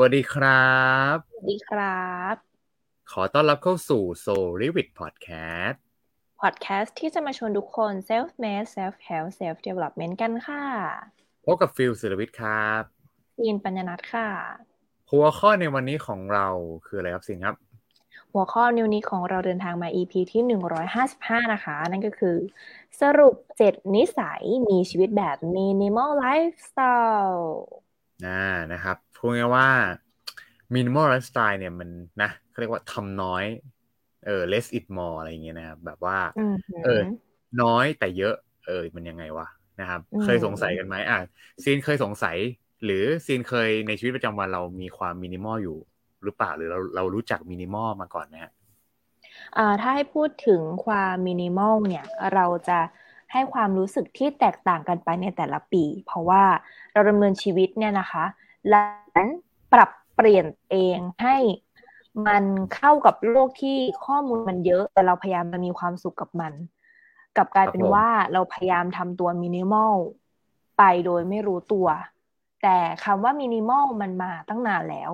วัสดีครับ สวัสดีครับ ขอต้อนรับเข้าสู่ Soul r e v i t Podcast พอดแคสต์ที่จะมาชวนทุกคน self made self help self development กันค่ะ พบกับฟิลศิลวิทย์ครับซีนปัญญนัทค่ะ หัวข้อในวันนี้ของเราคืออะไรครับสินครับ หัวข้อนิวนี้ของเราเดินทางมา EP ที่ 155 นะคะ นั่นก็คือ สรุป 7 นิสัยมีชีวิตแบบ minimal lifestyle อ่านะครับ พูดง่ายๆว่า minimal lifestyle เนี่ยมันนะเขาเรียกว่าทำน้อย เออ less is more อะไรอย่างเงี้ยนะครับแบบว่าอือหือเออ น้อยแต่เยอะ เออ มันยังไงวะนะครับอืมเคยสงสัยกันไหมอะซีนเคยสงสัย หรือซีนเคยในชีวิตประจำวันเรามีความมินิมอลอยู่หรือเปล่าหรือเราเรารู้จักมินิมอลมาก่อนไหมฮะอ่าถ้าให้พูดถึงความมินิมอลเนี่ย เราจะให้ความรู้สึกที่แตกต่างกันไปในแต่ละปี เพราะว่าเราดำเนินชีวิตเนี่ยนะคะ และปรับเปลี่ยนเองให้มันเข้ากับโลกที่ข้อมูลมันเยอะ แต่เราพยายามจะมีความสุขกับมันกลับกลายเป็นครับผมว่าเราพยายามทำตัวมินิมอลไปโดยไม่รู้ตัว แต่คำว่ามินิมอลมันมาตั้งนานแล้ว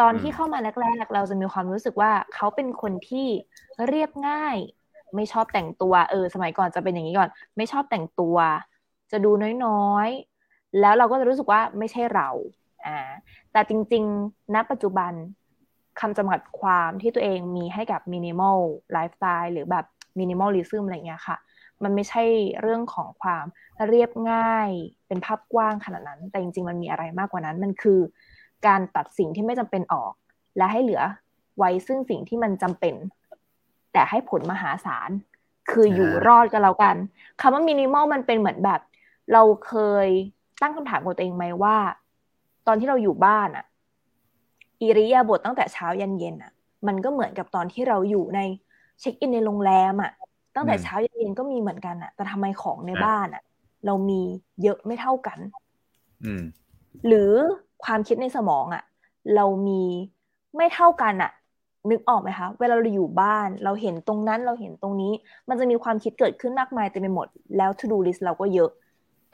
ตอนที่เข้ามาแรก ๆ เราจะมีความรู้สึกว่าเขาเป็นคนที่เรียบง่าย ไม่ชอบแต่งตัว เออ สมัยก่อนจะเป็นอย่างนี้ก่อน ไม่ชอบแต่งตัว จะดูน้อยๆ แล้วเราก็จะรู้สึกว่าไม่ใช่เราอ่าแต่จริงๆณปัจจุบันคำจำกัดความที่ตัวเองมีให้กับมินิมอลไลฟ์สไตล์หรือแบบ minimalism อะไรเงี้ยค่ะ มันไม่ใช่เรื่องของความเรียบง่ายเป็นภาพกว้างขนาดนั้น แต่จริง ๆ มันมีอะไรมากกว่านั้นมันคือ การตัดสิ่งที่ไม่จำเป็นออก และให้เหลือไว้ซึ่งสิ่งที่มันจำเป็น แต่ให้ผลมหาศาลคืออยู่อ่ารอดกันแล้วกันคำว่ามินิมอลมันเป็นเหมือนแบบ เราเคย ตั้งคำถามกับตัวเองไหมว่า ตอนที่เราอยู่บ้านอะอิริยาบถตั้งแต่เช้ายันเย็นอะมันก็เหมือนกับตอนที่เราอยู่ในเช็คอินในโรงแรมอะตั้งแต่อืมเช้ายันเย็นก็มีเหมือนกันอะแต่ทำไมของในอ่าบ้านอะเรามีเยอะไม่เท่ากัน อืมหรือความคิดในสมองอะเรามีไม่เท่ากันอะนึกออกไหมคะเวลาเราอยู่บ้านเราเห็นตรงนั้นเราเห็นตรงนี้ มันจะมีความคิดเกิดขึ้นมากมายเต็มไปหมด แล้ว to do list เราก็เยอะ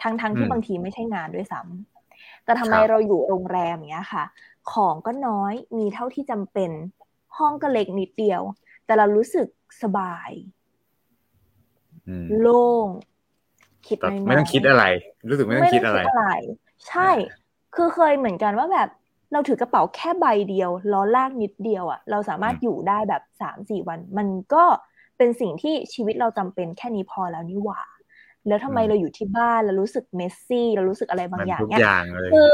ทั้งทั้งที่อืมบางทีไม่ใช่งานด้วยซ้ำแต่ทำไมครับเราอยู่โรงแรมอย่างเงี้ยค่ะ ของก็น้อยมีเท่าที่จำเป็น ห้องก็เล็กนิดเดียว แต่เรารู้สึกสบายอืมโล่งคิดแบบน้อยๆไม่ต้องคิดอะไร รู้สึกไม่ต้องคิดอะไร ใช่ คือเคยเหมือนกันว่าแบบ เราถือกระเป๋าแค่ใบเดียวล้อลากนิดเดียวอะ่ะ เราสามารถอืมอยู่ได้แบบสามสี่วัน มันก็เป็นสิ่งที่ชีวิตเราจำเป็นแค่นี้พอแล้วนี่หว่า แล้วทำไมเราอยู่ที่บ้านเรารู้สึกเมสซี่ เรารู้สึกอะไรบางมันอย่างทุกเนี่ยอย่างเลยคือ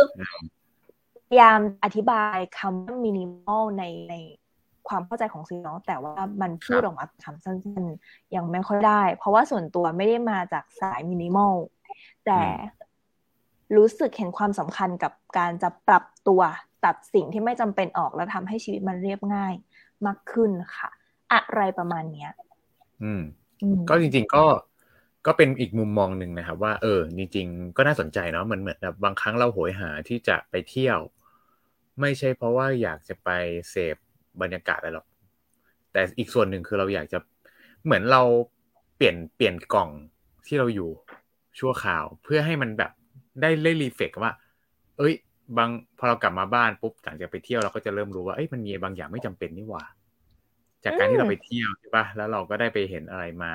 พยายามอธิบายคำว่ามินิมอลในในความเข้าใจของซีน้องแต่ว่ามันพูดออกมาคำสั้นๆยังไม่ค่อยได้ เพราะว่าส่วนตัวไม่ได้มาจากสายมินิมอลแต่รู้สึกเห็นความสำคัญกับการจะปรับตัวตัดสิ่งที่ไม่จำเป็นออกแล้วทำให้ชีวิตมันเรียบง่ายมากขึ้นค่ะ อะไรประมาณเนี้ย อืมอืมก็จริง ๆ ก็ ก็เป็นอีกมุมมองหนึ่งนะครับ ว่าเออจริง ๆ ก็น่าสนใจเนาะมือนเหมือนแบบบางครั้งเราโหยหาที่จะไปเที่ยว ไม่ใช่เพราะว่าอยากจะไปเสพบรรยากาศอะไรหรอกแต่อีกส่วนหนึ่งคือเราอยากจะเหมือนเราเปลี่ยนเปลี่ยนกล่องที่เราอยู่ชั่วคราว เพื่อให้มันแบบได้เล่รีเฟกว่า เอ้ย บางพอเรากลับมาบ้านปุ๊บหลังจากไปเที่ยวเราก็จะเริ่มรู้ว่าเอ้ยมันมีบางอย่างไม่จำเป็นนี่หว่า จากการที่เราไปเที่ยวใช่ปะแล้วเราก็ได้ไปเห็นอะไรมา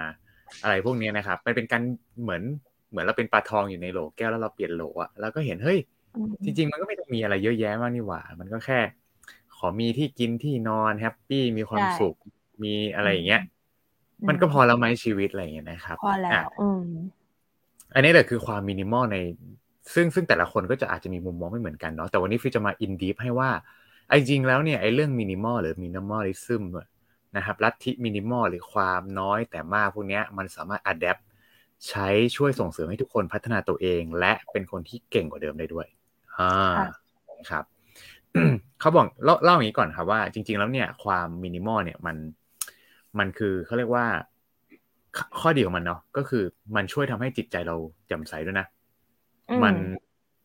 อะไรพวกเนี้ยนะครับ มันเป็นการเหมือนเหมือนเราเป็นปลาทองอยู่ในโหลแก้วแล้วเราเปลี่ยนโหลอะแล้วก็เห็นเฮ้ยอืมจริง ๆ มันก็ไม่ต้องมีอะไรเยอะแยะมากนี่หว่า มันก็แค่ ขอมีที่กินที่นอนแฮปปี้มีความใช่สุขมีอะไรอย่างเงี้ยอืมมันก็พอแล้วไหมชีวิตอะไรอย่างเงี้ยนะครับพอแล้ะวอืมอันนี้แหละคือความมินิมอลใน ซึ่งซึ่งแต่ละคนก็จะอาจจะมีมุมมองไม่เหมือนกันเนาะแต่วันนี้ฟิวจะมา in-depth ให้ว่าไอ้จริงแล้วเนี่ยไอ้เรื่องมินิมอลหรือ minimalism นะครับลัทธิมินิมอลหรือความน้อยแต่มากพวกเนี้ยมันสามารถ adaptใช้ช่วยส่งเสริมให้ทุกคนพัฒนาตัวเอง และเป็นคนที่เก่งกว่าเดิมได้ด้วยอ่าค่ะครับเขาบอกเล่าเล่าอย่างนี้ก่อนครับว่า จริง ๆ แล้วเนี่ยความมินิมอลเนี่ยมันมันคือเขาเรียกว่า ข้อข้อดีของมันเนาะก็คือมันช่วยทำให้จิตใจเราแจ่มใสด้วยนะอืมมัน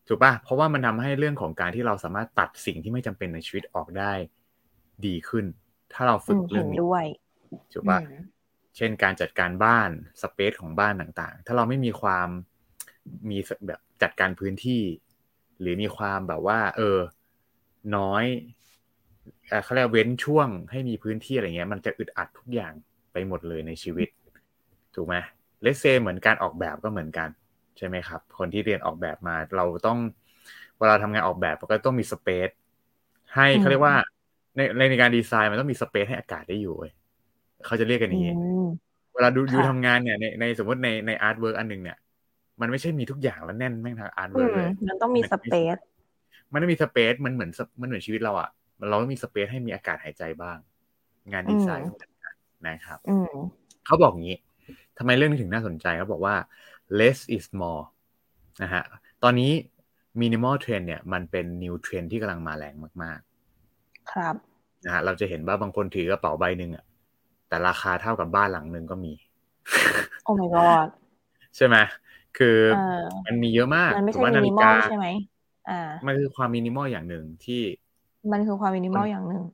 ถูกป่ะเพราะว่ามันทำให้เรื่องของการที่เราสามารถตัดสิ่งที่ไม่จำเป็นในชีวิตออกได้ดีขึ้น ถ้าเราฝึอืกมเรื่เห็องนนี้ด้วยถูกป่ะอืมเช่นการจัดการบ้านสเปซของบ้านต่างๆ ถ้าเราไม่มีความมีแบบจัดการพื้นที่ หรือมีความแบบว่า เออ น้อยเขาเรียกเว้นช่วงให้มีพื้นที่อะไรเงี้ย มันจะอึดอัดทุกอย่างไปหมดเลยในชีวิต ถูกไหมเลเซเหมือนการออกแบบก็เหมือนกันใช่ไหมครับ คนที่เรียนออกแบบมาเราต้องเวลาทำงานออกแบบก็ต้องมีสเปซให้เขาเรียกว่า ในในการดีไซน์มันต้องมี space ให้อากาศได้อยู่เขาจะเรียกกันอย่างนี้เวลาดูดูทำงานเนี่ยในในสมมติในใน artwork อันหนึ่งเนี่ย มันไม่ใช่มีทุกอย่างแล้วแน่นแม่งทั้ง artwork เลยมันต้องมี space มันต้องมี space มันเหมือนมันเหมือนชีวิตเราอะเราต้องมี space ให้มีอากาศหายใจบ้าง งานดีไซน์นะครับเขาบอกงี้ทำไมเรื่องนี้ถึงน่าสนใจเขาบอกว่า less is more นะฮะตอนนี้ minimal trend เนี่ย มันเป็น new trend ที่กำลังมาแรงมากๆ ครับนะฮะเราจะเห็นว่าบางคนถือกระเป๋าใบหนึ่งอะแต่ราคาเท่ากับบ้านหลังหนึ่งก็มี โอ้ my god ใช่ไหมคือมันมีเยอะมากมันไม่ใช่มินิมอลใช่ไหมอ่า มันคือความมินิมอลอย่างหนึ่งที่ มันคือความมินิมอลอย่างหนึ่ง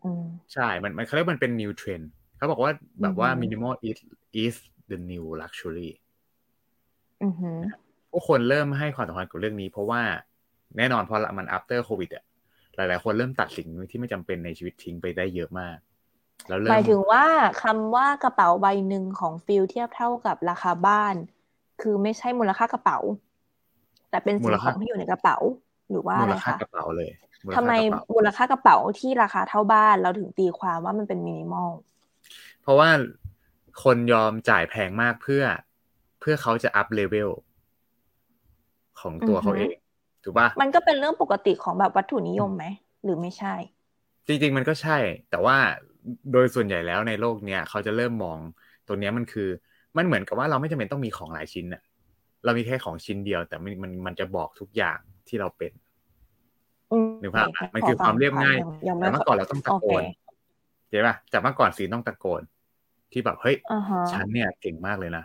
ใช่ มันมันเขาเรียกมันเป็น new trend เขาบอกว่าแบบว่า minimal is is the new luxury ผู้คนเริ่มให้ความสำคัญกับเรื่องนี้ เพราะว่าแน่นอนพอมัน after covid อะ หลาย ๆ คนเริ่มตัดสิ่งที่ไม่จำเป็นในชีวิตทิ้งไปได้เยอะมากแล้วหมายถึงว่าคำว่ากระเป๋าใบหนึ่งของฟิลเทียบเท่ากับราคาบ้าน คือไม่ใช่มูลค่ากระเป๋า แต่เป็นสิ่งของที่อยู่ในกระเป๋าหรือว่าอะไรคะมูลค่ากระเป๋าเลยทำไมมูลค่ากระเป๋าที่ราคาเท่าบ้านเราถึงตีความว่ามันเป็นมินิมอลเพราะว่าคนยอมจ่ายแพงมากเพื่อเพื่อเขาจะอัพเลเวลของตัวเขาเอง ถูกปะมันก็เป็นเรื่องปกติของแบบวัตถุนิยมไหมหรือไม่ใช่ จริง ๆ มันก็ใช่ แต่ว่าโดยส่วนใหญ่แล้วในโลกเนี้ยเขาจะเริ่มมองตรงนี้มันคือ มันเหมือนกับว่าเราไม่จำเป็นต้องมีของหลายชิ้นอะเรามีแค่ของชิ้นเดียว แต่มันมันมันจะบอกทุกอย่างที่เราเป็นนึกภาพมันคือความเรียบง่ายแต่เมื่อก่อนเราต้องตะโกนใช่ป่ะจากเมื่อก่อนสีต้องตะโกน ที่แบบเฮ้ยฉันเนี่ยเก่งมากเลยนะ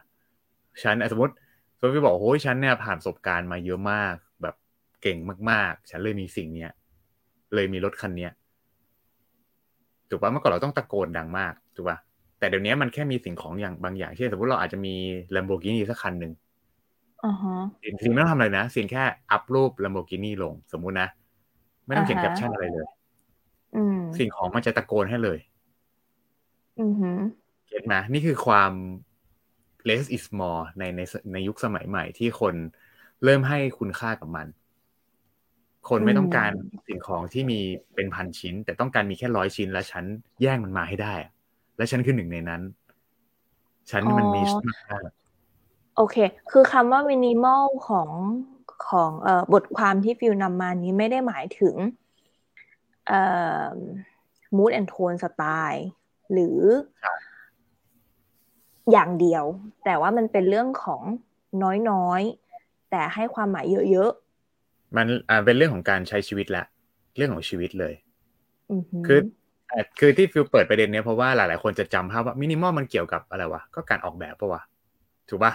ฉันสมมติสมมติบอกโอ้ยฉันเนี่ยผ่านประสบการณ์มาเยอะมากแบบ เก่งมากๆ ฉันเลยมีสิ่งเนี้ย เลยมีรถคันเนี้ยถูกป่ะเมื่อก่อนเราต้องตะโกนดังมากถูกป่ะแต่เดี๋ยวนี้มันแค่มีสิ่งของอย่างบางอย่างเช่นสมมติเราอาจจะมี Lamborghini สักคันหนึ่งสิ่งไม่ต้องทำอะไรนะสิ่งแค่อัพรูป Lamborghini ลง สมมุตินะ ไม่ต้องเขียนแคปชั่นอะไรเลยสิ่งของมันจะตะโกนให้เลยอือ get ไหมนี่คือความ less is more ในในในยุคสมัยใหม่ที่คนเริ่มให้คุณค่ากับมัน คนไม่ต้องการสิ่งของที่มีเป็นพันชิ้น แต่ต้องการมีแค่ร้อยชิ้น แล้วฉันแย่งมันมาให้ได้ และฉันคือหนึ่งในนั้น ฉันมันมีมากโอเค คือคำว่ามินิมอลของของบทความที่ฟิลนำมานี้ไม่ได้หมายถึง mood and tone สไตล์หรืออย่างเดียว แต่ว่ามันเป็นเรื่องของน้อยๆ แต่ให้ความหมายเยอะๆ มันอ่าเป็นเรื่องของการใช้ชีวิตละ เรื่องของชีวิตเลยคือคือที่ฟิลเปิดประเด็นเนี้ยเพราะว่าหลายๆ คนจะจำภาพว่ามินิมอลมันเกี่ยวกับอะไรวะก็การออกแบบปะวะถูกปะ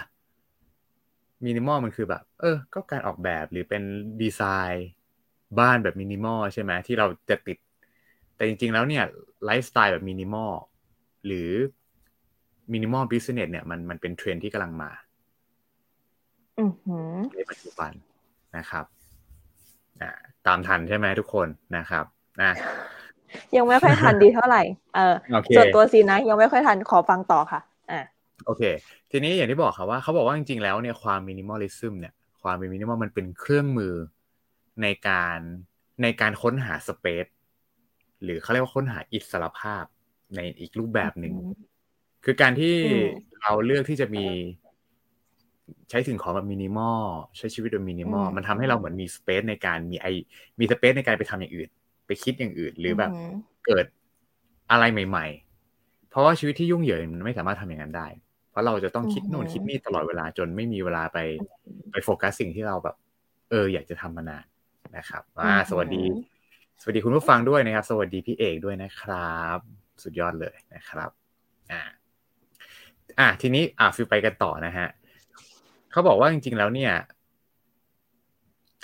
มินิมอลมันคือแบบ เออ ก็การออกแบบหรือเป็นดีไซน์บ้านแบบมินิมอลใช่ไหมที่เราจะติด แต่จริง ๆ แล้วเนี่ยไลฟ์สไตล์แบบมินิมอลหรือ minimal business เนี่ยมันมันเป็นเทรนด์ที่กำลังมาในปัจจุบันนะครับอ่า ตามทันใช่ไหมทุกคนนะครับนะยังไม่ค่อยทันดีเท่าไหร่เออส่วนตัวซีนะยังไม่ค่อยทันขอฟังต่อค่ะอ่าโอเค ทีนี้อย่างที่บอกครับว่าเขาบอกว่าจริงๆแล้วเนี่ยความ minimalism เนี่ยความเป็นมินิมอลมันเป็นเครื่องมือในการในการค้นหา space หรือเขาเรียกว่าค้นหาอิสรภาพในอีกรูปแบบหนึ่งคือการที่เราเลือกที่จะมี ใช้สิ่งของแบบมินิมอลใช้ชีวิตแบบมินิมอลมันทำให้เราเหมือนมีสเปซในการมีไอมีสเปซในการไปทำอย่างอื่น ไปคิดอย่างอื่น หรือแบบเกิดอะไรใหม่ ๆ เพราะว่าชีวิตที่ยุ่งเหยิงมันไม่สามารถทำอย่างนั้นได้ เพราะเราจะต้องคิดโน่นคิดนี่ตลอดเวลาจนไม่มีเวลาไปไปโฟกัสสิ่งที่เราแบบ เออ อยากจะทำมานานนะครับอ่าสวัสดี สวัสดีคุณผู้ฟังด้วยนะครับ สวัสดีพี่เอกด้วยนะครับ สุดยอดเลยนะครับ อ่า อ่าทีนี้อ่าฟิวไปกันต่อนะฮะ เขาบอกว่าจริง ๆ แล้วเนี่ย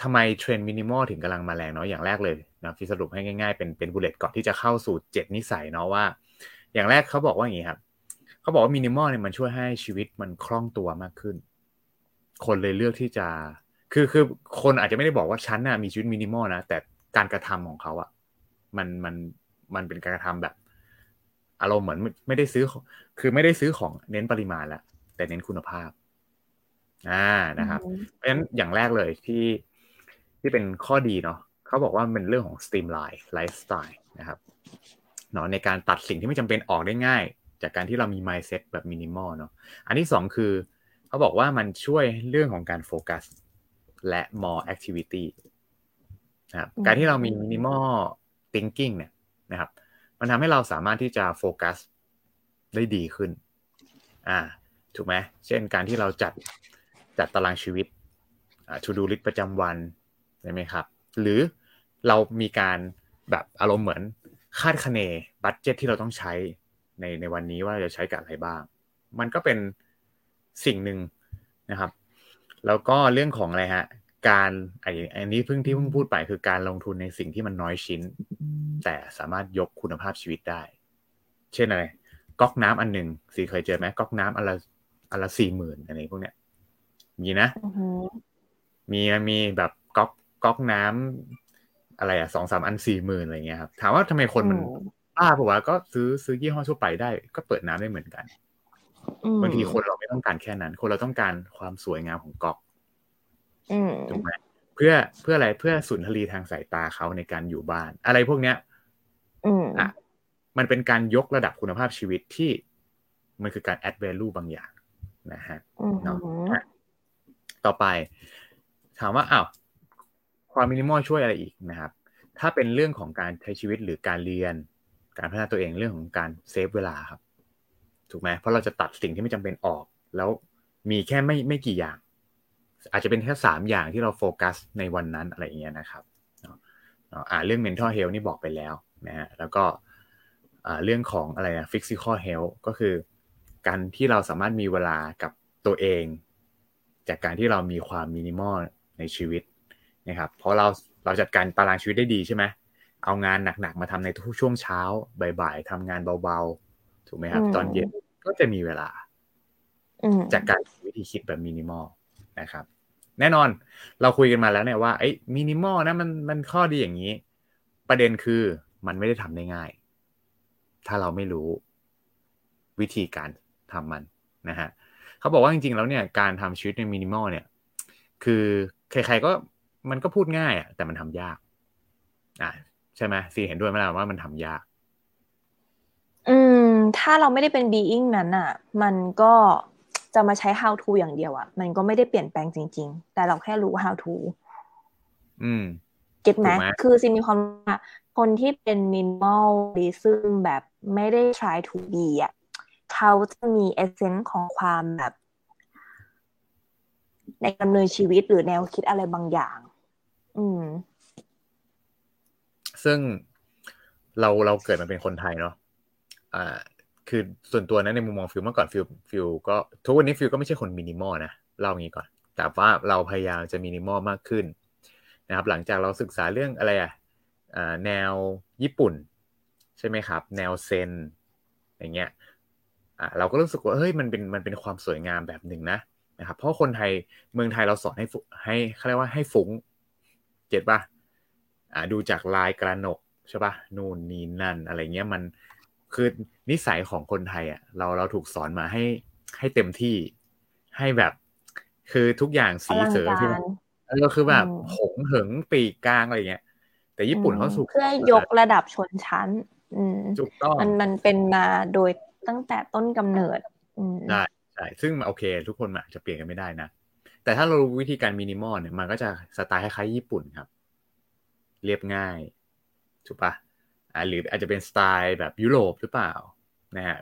ทำไมเทรนด์มินิมอลถึงกำลังมาแรงเนาะอย่างแรกเลยนะที่สรุปให้ง่ายๆ เป็นเป็น bullet ก่อนที่จะเข้าสู่เจ็ดนิสัยเนาะว่า อย่างแรกเขาบอกว่าอย่างนี้ครับเขาบอกว่ามินิมอลเนี่ยมันช่วยให้ชีวิตมันคล่องตัวมากขึ้น คนเลยเลือกที่จะ คือคือคนอาจจะไม่ได้บอกว่าฉันน่ะมีชีวิตมินิมอลนะแต่การกระทำของเขาอะมันมันมันเป็นการกระทำแบบ อารมณ์เหมือนไม่ได้ซื้อคือไม่ได้ซื้อของเน้นปริมาณแล้วแต่เน้นคุณภาพ อ่านะครับเพราะฉะนั้นอย่างแรกเลยที่ที่เป็นข้อดีเนาะเขาบอกว่าเป็นเรื่องของ streamline lifestyle นะครับเนาะในการตัดสิ่งที่ไม่จำเป็นออกได้ง่าย จากการที่เรามี mindset แบบมินิมอลเนาะอันที่สองคือเขาบอกว่ามันช่วยเรื่องของการโฟกัสและ more activity นะครับการที่เรามี minimal thinking เนี่ยนะครับ มันทำให้เราสามารถที่จะโฟกัสได้ดีขึ้น อ่า ถูกไหม เช่นการที่เราจัด จัดตารางชีวิตอ่า to do list ประจำวันใช่ไหมครับ หรือเรามีการแบบอารมณ์เหมือนคาดคะเนบัตเจ็ตที่เราต้องใช้ในในวันนี้ว่าจะใช้กับอะไรบ้าง มันก็เป็นสิ่งหนึ่งนะครับ แล้วก็เรื่องของอะไรฮะ การอันนี้เพิ่งที่เพิ่งพูดไปคือการลงทุนในสิ่งที่มันน้อยชิ้น แต่สามารถยกคุณภาพชีวิตได้ เช่นอะไรก๊อกน้ำอันหนึ่งสีเคยเจอไหมก๊อกน้ำอันละอันละสี่หมื่นอะไรพวกเนี้ย มีนะมีมีแบบก๊อกก๊อกน้ำอะไรอะสองสามอันสี่หมื่นอะไรเงี้ยครับถามว่าทำไมคนมันบ้าเพราะว่าก็ซื้อซื้อยี่ห้อทั่วไปได้ ก็เปิดน้ำได้เหมือนกันบางทีคนเราไม่ต้องการแค่นั้น คนเราต้องการความสวยงามของก๊อกถูกไหมเพื่อเพื่ออะไรเพื่อสุนทรีทางสายตาเขาในการอยู่บ้าน อะไรพวกเนี้ยอะมันเป็นการยกระดับคุณภาพชีวิตที่มันคือการ add value บางอย่างนะฮะเนาะ ต่อไป ถามว่าอ้าวความมินิมอลช่วยอะไรอีกนะครับ ถ้าเป็นเรื่องของการใช้ชีวิตหรือการเรียน การพัฒนาตัวเองเรื่องของการ save เวลาครับ ถูกไหมเพราะเราจะตัดสิ่งที่ไม่จำเป็นออก แล้วมีแค่ไม่ไม่กี่อย่าง อาจจะเป็นแค่สามอย่างที่เราโฟกัสในวันนั้นอะไรอย่างเงี้ยนะครับอ่าเรื่อง mental health นี่บอกไปแล้วนะฮะแล้วก็เรื่องของอะไรนะ physical health ก็คือ การที่เราสามารถมีเวลากับตัวเอง จากการที่เรามีความมินิมอลในชีวิตนะครับเพราะเราเราจัดการตารางชีวิตได้ดีใช่ไหมเอางานหนักๆมาทำในทุกช่วงเช้าบ่ายๆทำงานเบาๆ ถูกไหมครับ ตอนเย็นก็จะมีเวลาจากการวิธีคิดแบบมินิมอลนะครับ แน่นอนเราคุยกันมาแล้วเนี่ยว่าไอ้มินิมอลนะมันมันข้อดีอย่างนี้ ประเด็นคือมันไม่ได้ทำได้ง่าย ถ้าเราไม่รู้วิธีการทำมันนะฮะ เขาบอกว่าจริงๆแล้วเนี่ยการทำชีวิตในมินิมอลเนี่ย คือใครๆก็มันก็พูดง่ายอะแต่มันทำยาก อ่าใช่ไหมซีเห็นด้วยไหมล่ะว่ามันทำยาก อืม ถ้าเราไม่ได้เป็น being นั้นอะ มันก็จะมาใช้ how to อย่างเดียวอะ มันก็ไม่ได้เปลี่ยนแปลงจริง ๆ แต่เราแค่รู้ how to อืมget ไหมคือซีมีความว่าคนที่เป็น minimalism แบบไม่ได้ try to be อะ เขาจะมี essence ของความแบบ ในดำเนินชีวิตหรือแนวคิดอะไรบางอย่าง อืม ซึ่งเราเราเกิดมาเป็นคนไทยเนาะอ่า คือส่วนตัวนั้นในมุมมองฟิลเมื่อก่อนฟิลฟิลก็ทุกวันนี้ฟิลก็ไม่ใช่คนมินิมอลนะเล่างี้ก่อน แต่ว่าเราพยายามจะมินิมอลมากขึ้นนะครับ หลังจากเราศึกษาเรื่องอะไรอะแนวญี่ปุ่น ใช่ไหมครับ แนวเซนอย่างเงี้ย อ่าเราก็รู้สึกว่าเฮ้ยมันเป็นมันเป็นความสวยงามแบบหนึ่งนะนะครับเพราะคนไทยเมืองไทยเราสอนให้ให้เขาเรียกว่าให้ฟุ้งเจ็ดป่ะอ่าดูจากลายกระหนกใช่ป่ะนู่นนี่นั่นอะไรเงี้ยมันคือนิสัยของคนไทยอะเราเราถูกสอนมาให้ให้เต็มที่ให้แบบ คือทุกอย่างสีเสือคือก็คือแบบหงเหิงปีกกลางอะไรเงี้ย แต่ญี่ปุ่นเขาสุกเพื่อยกระดับชนชั้น อืมถูกต้องมันมันเป็นมาโดย ตั้งแต่ต้นกำเนิดใช่ใช่ซึ่งโอเค ทุกคนอาจจะเปลี่ยนกันไม่ได้นะ แต่ถ้าเรารู้วิธีการมินิมอลเนี่ยมันก็จะสไตล์คล้ายๆญี่ปุ่นครับ เรียบง่ายถูกปะอ่าหรืออาจจะเป็นสไตล์แบบยุโรปหรือเปล่านะฮะ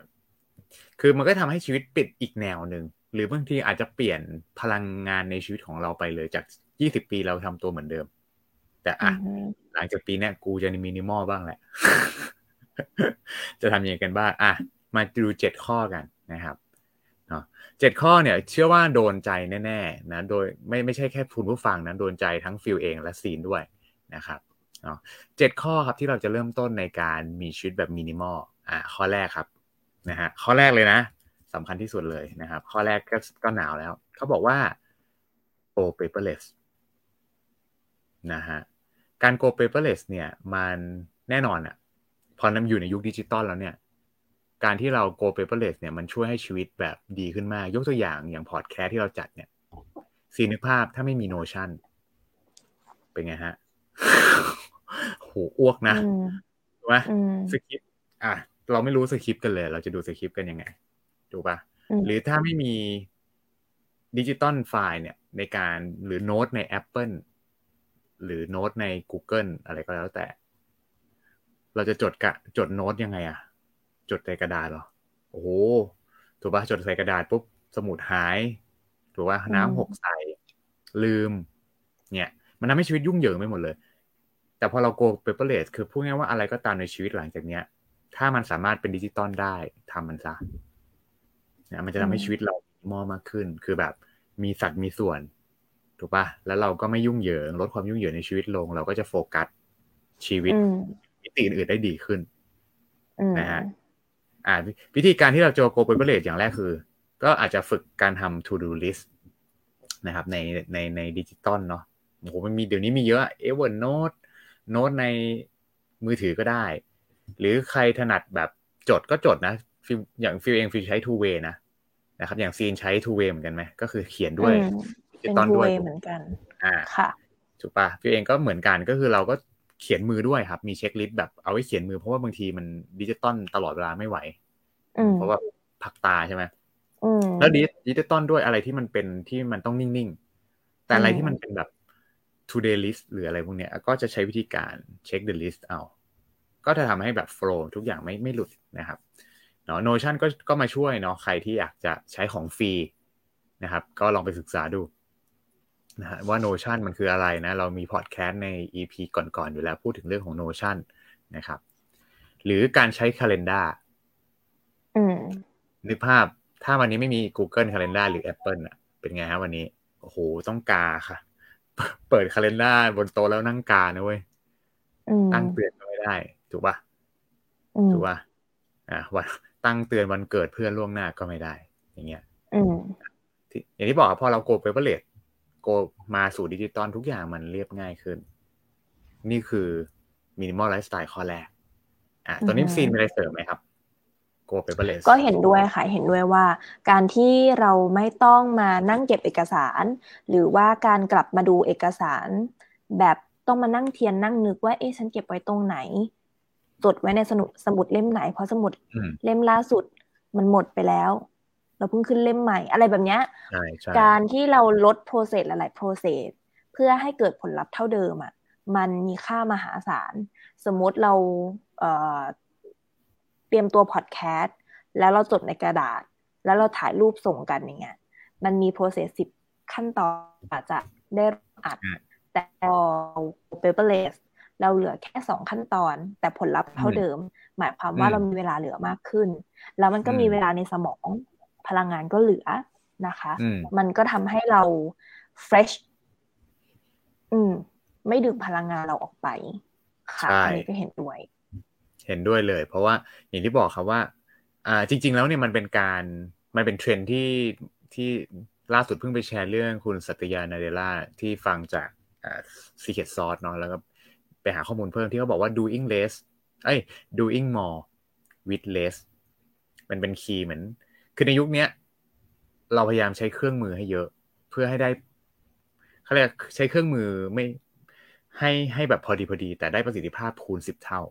คือมันก็ทำให้ชีวิตปิดอีกแนวหนึ่งหรือบางทีอาจจะเปลี่ยนพลังงานในชีวิตของเราไปเลยจากยี่สิบปีเราทำตัวเหมือนเดิม แต่อะหลังจากปีนี้กูจะมินิมอลบ้างแหละ จะทำยังไงกันบ้างอะ มาดูเจ็ดข้อกันนะครับเนาะเจ็ดข้อเนี่ยเชื่อว่าโดนใจแน่ๆนะโดยไม่ไม่ใช่แค่คุณผู้ฟังนะโดนใจทั้งฟิลเองและซีนด้วยนะครับเนาะเจ็ดข้อครับที่เราจะเริ่มต้นในการมีชีวิตแบบมินิมอลอ่าข้อแรกครับนะฮะข้อแรกเลยนะสำคัญที่สุดเลยนะครับ ข้อแรกก็ก็หนาวแล้ว เขาบอกว่า go paperless นะฮะการ go paperless เนี่ยมันแน่นอนอะพอมันอยู่ในยุคดิจิตอลแล้วเนี่ย การที่เรา go paperless เนี่ยมันช่วยให้ชีวิตแบบดีขึ้นมาก ยกตัวอย่างอย่างพอดแคสต์ที่เราจัดเนี่ยซีนึกภาพถ้าไม่มี Notion เป็นไงฮะโหอ้วกนะถูกไหมสคริปต์อะ เราไม่รู้สคริปต์กันเลย เราจะดูสคริปต์กันยังไงถูกปะหรือถ้าไม่มี digital file เนี่ย ในการหรือโน้ตใน Apple หรือโน้ตใน Google อะไรก็แล้วแต่ เราจะจดกะจดโน้ตยังไงอะ จดในกระดาษหรอ โอ้โหถูกปะจดใส่กระดาษปุ๊บสมุดหายถูกปะน้ำหกใส่ลืม เนี่ย มันทำให้ชีวิตยุ่งเหยิงไปหมดเลย แต่พอเรา go paperless คือพูดง่ายว่าอะไรก็ตามในชีวิตหลังจากเนี้ย ถ้ามันสามารถเป็นดิจิตอลได้ทำมันซะเนี่ยมันจะทำให้ชีวิตเรามอมากขึ้น คือแบบมีสัดมีส่วน ถูกปะแล้วเราก็ไม่ยุ่งเหยิง ลดความยุ่งเหยิงในชีวิตลง เราก็จะโฟกัสชีวิตมิติอื่นๆได้ดีขึ้นนะฮะ อ่าวิธีการที่เราจะ go paperless อย่างแรกคือ ก็อาจจะฝึกการทำ to do list นะครับ ในในในดิจิตอลเนาะโอ้โหมันมีเดี๋ยวนี้มีเยอะ Evernote โน้ตในมือถือก็ได้ หรือใครถนัดแบบจดก็จดนะฟิลอย่างฟิลเองฟิลใช้ two way นะนะครับ อย่างซีนใช้ two way เหมือนกันไหมก็คือเขียนด้วยดิจิตอลด้วยเหมือนกัน อ่าค่ะถูกปะฟิลเองก็เหมือนกันก็คือเราก็ เขียนมือด้วยครับ มี checklist แบบเอาไว้เขียนมือเพราะว่าบางทีมันดิจิตอลตลอดเวลาไม่ไหวเพราะว่าพักตาใช่ไหมแล้วดิจิตอลด้วยอะไรที่มันเป็นที่มันต้องนิ่งๆ แต่อะไรที่มันเป็นแบบ to do list หรืออะไรพวกเนี้ย ก็จะใช้วิธีการเช็ค the list เอา ก็จะทำให้แบบ flow ทุกอย่างไม่ไม่หลุดนะครับเนาะ Notion ก็ก็มาช่วยเนาะใครที่อยากจะใช้ของฟรีนะครับ ก็ลองไปศึกษาดู นะฮะว่า Notion มันคืออะไรนะ เรามีพอดแคสต์ใน EP ก่อนๆ อยู่แล้วพูดถึงเรื่องของ Notion นะครับ หรือการใช้ Calendar นึกภาพถ้าวันนี้ไม่มี Google Calendar หรือ Apple อะ เป็นไงฮะวันนี้ โอ้โห ต้องกาค่ะ เปิด Calendar บนโต๊ะแล้วนั่งกานะเว้ยตั้งเตือนก็ไม่ได้ ถูกปะถูกปะอ่าวันตั้งเตือนวันเกิดเพื่อนล่วงหน้าก็ไม่ได้ อย่างเงี้ยอย่างที่บอกพอเรา go paperless go มาสู่ดิจิตอลทุกอย่างมันเรียบง่ายขึ้น นี่คือ minimal lifestyle ข้อแรก อ่าตอนนี้ซีนมีอะไรเสริมไหมครับ go paperless ก็เห็นด้วยค่ะ เห็นด้วยว่า การที่เราไม่ต้องมานั่งเก็บเอกสาร หรือว่าการกลับมาดูเอกสาร แบบต้องมานั่งเทียนนั่งนึกว่าเอ๊ะฉันเก็บไว้ตรงไหนจดไว้ในสมุดสมุดเล่มไหน เพราะสมุดเล่มล่าสุดมันหมดไปแล้ว เราเพิ่งขึ้นเล่มใหม่ อะไรแบบนี้การที่เราลด process หลายๆ process เพื่อให้เกิดผลลัพธ์เท่าเดิมอะมันมีค่ามหาศาล สมมติเราเตรียมตัวพอดแคสต์แล้วเราจดในกระดาษ แล้วเราถ่ายรูปส่งกันอย่างเงี้ยมันมี process สิบขั้นตอนอาจจะได้อัด แต่พอ paperless เราเหลือแค่สองขั้นตอน แต่ผลลัพธ์เท่าเดิม หมายความว่าเรามีเวลาเหลือมากขึ้น แล้วมันก็มีเวลาในสมอง พลังงานก็เหลือนะคะ มันก็ทำให้เรา fresh อืม ไม่ดึงพลังงานเราออกไปค่ะอันนี้ก็เห็นด้วย เห็นด้วยเลย เพราะว่าอย่างที่บอกครับว่า อ่า จริง ๆ แล้วเนี่ยมันเป็นการมันเป็นเทรนที่ที่ล่าสุดเพิ่งไปแชร์เรื่องคุณสัตยานาเดล่าที่ฟังจากอ่า Secret Sauce เนาะแล้วก็ไปหาข้อมูลเพิ่มที่เขาบอกว่า doing less เอ้ย doing more with less มันเป็นคีย์เหมือน คือในยุคนี้เราพยายามใช้เครื่องมือให้เยอะ เพื่อให้ได้เขาเรียกใช้เครื่องมือไม่ให้ให้แบบพอดีพอดี แต่ได้ประสิทธิภาพคูณสิบเท่า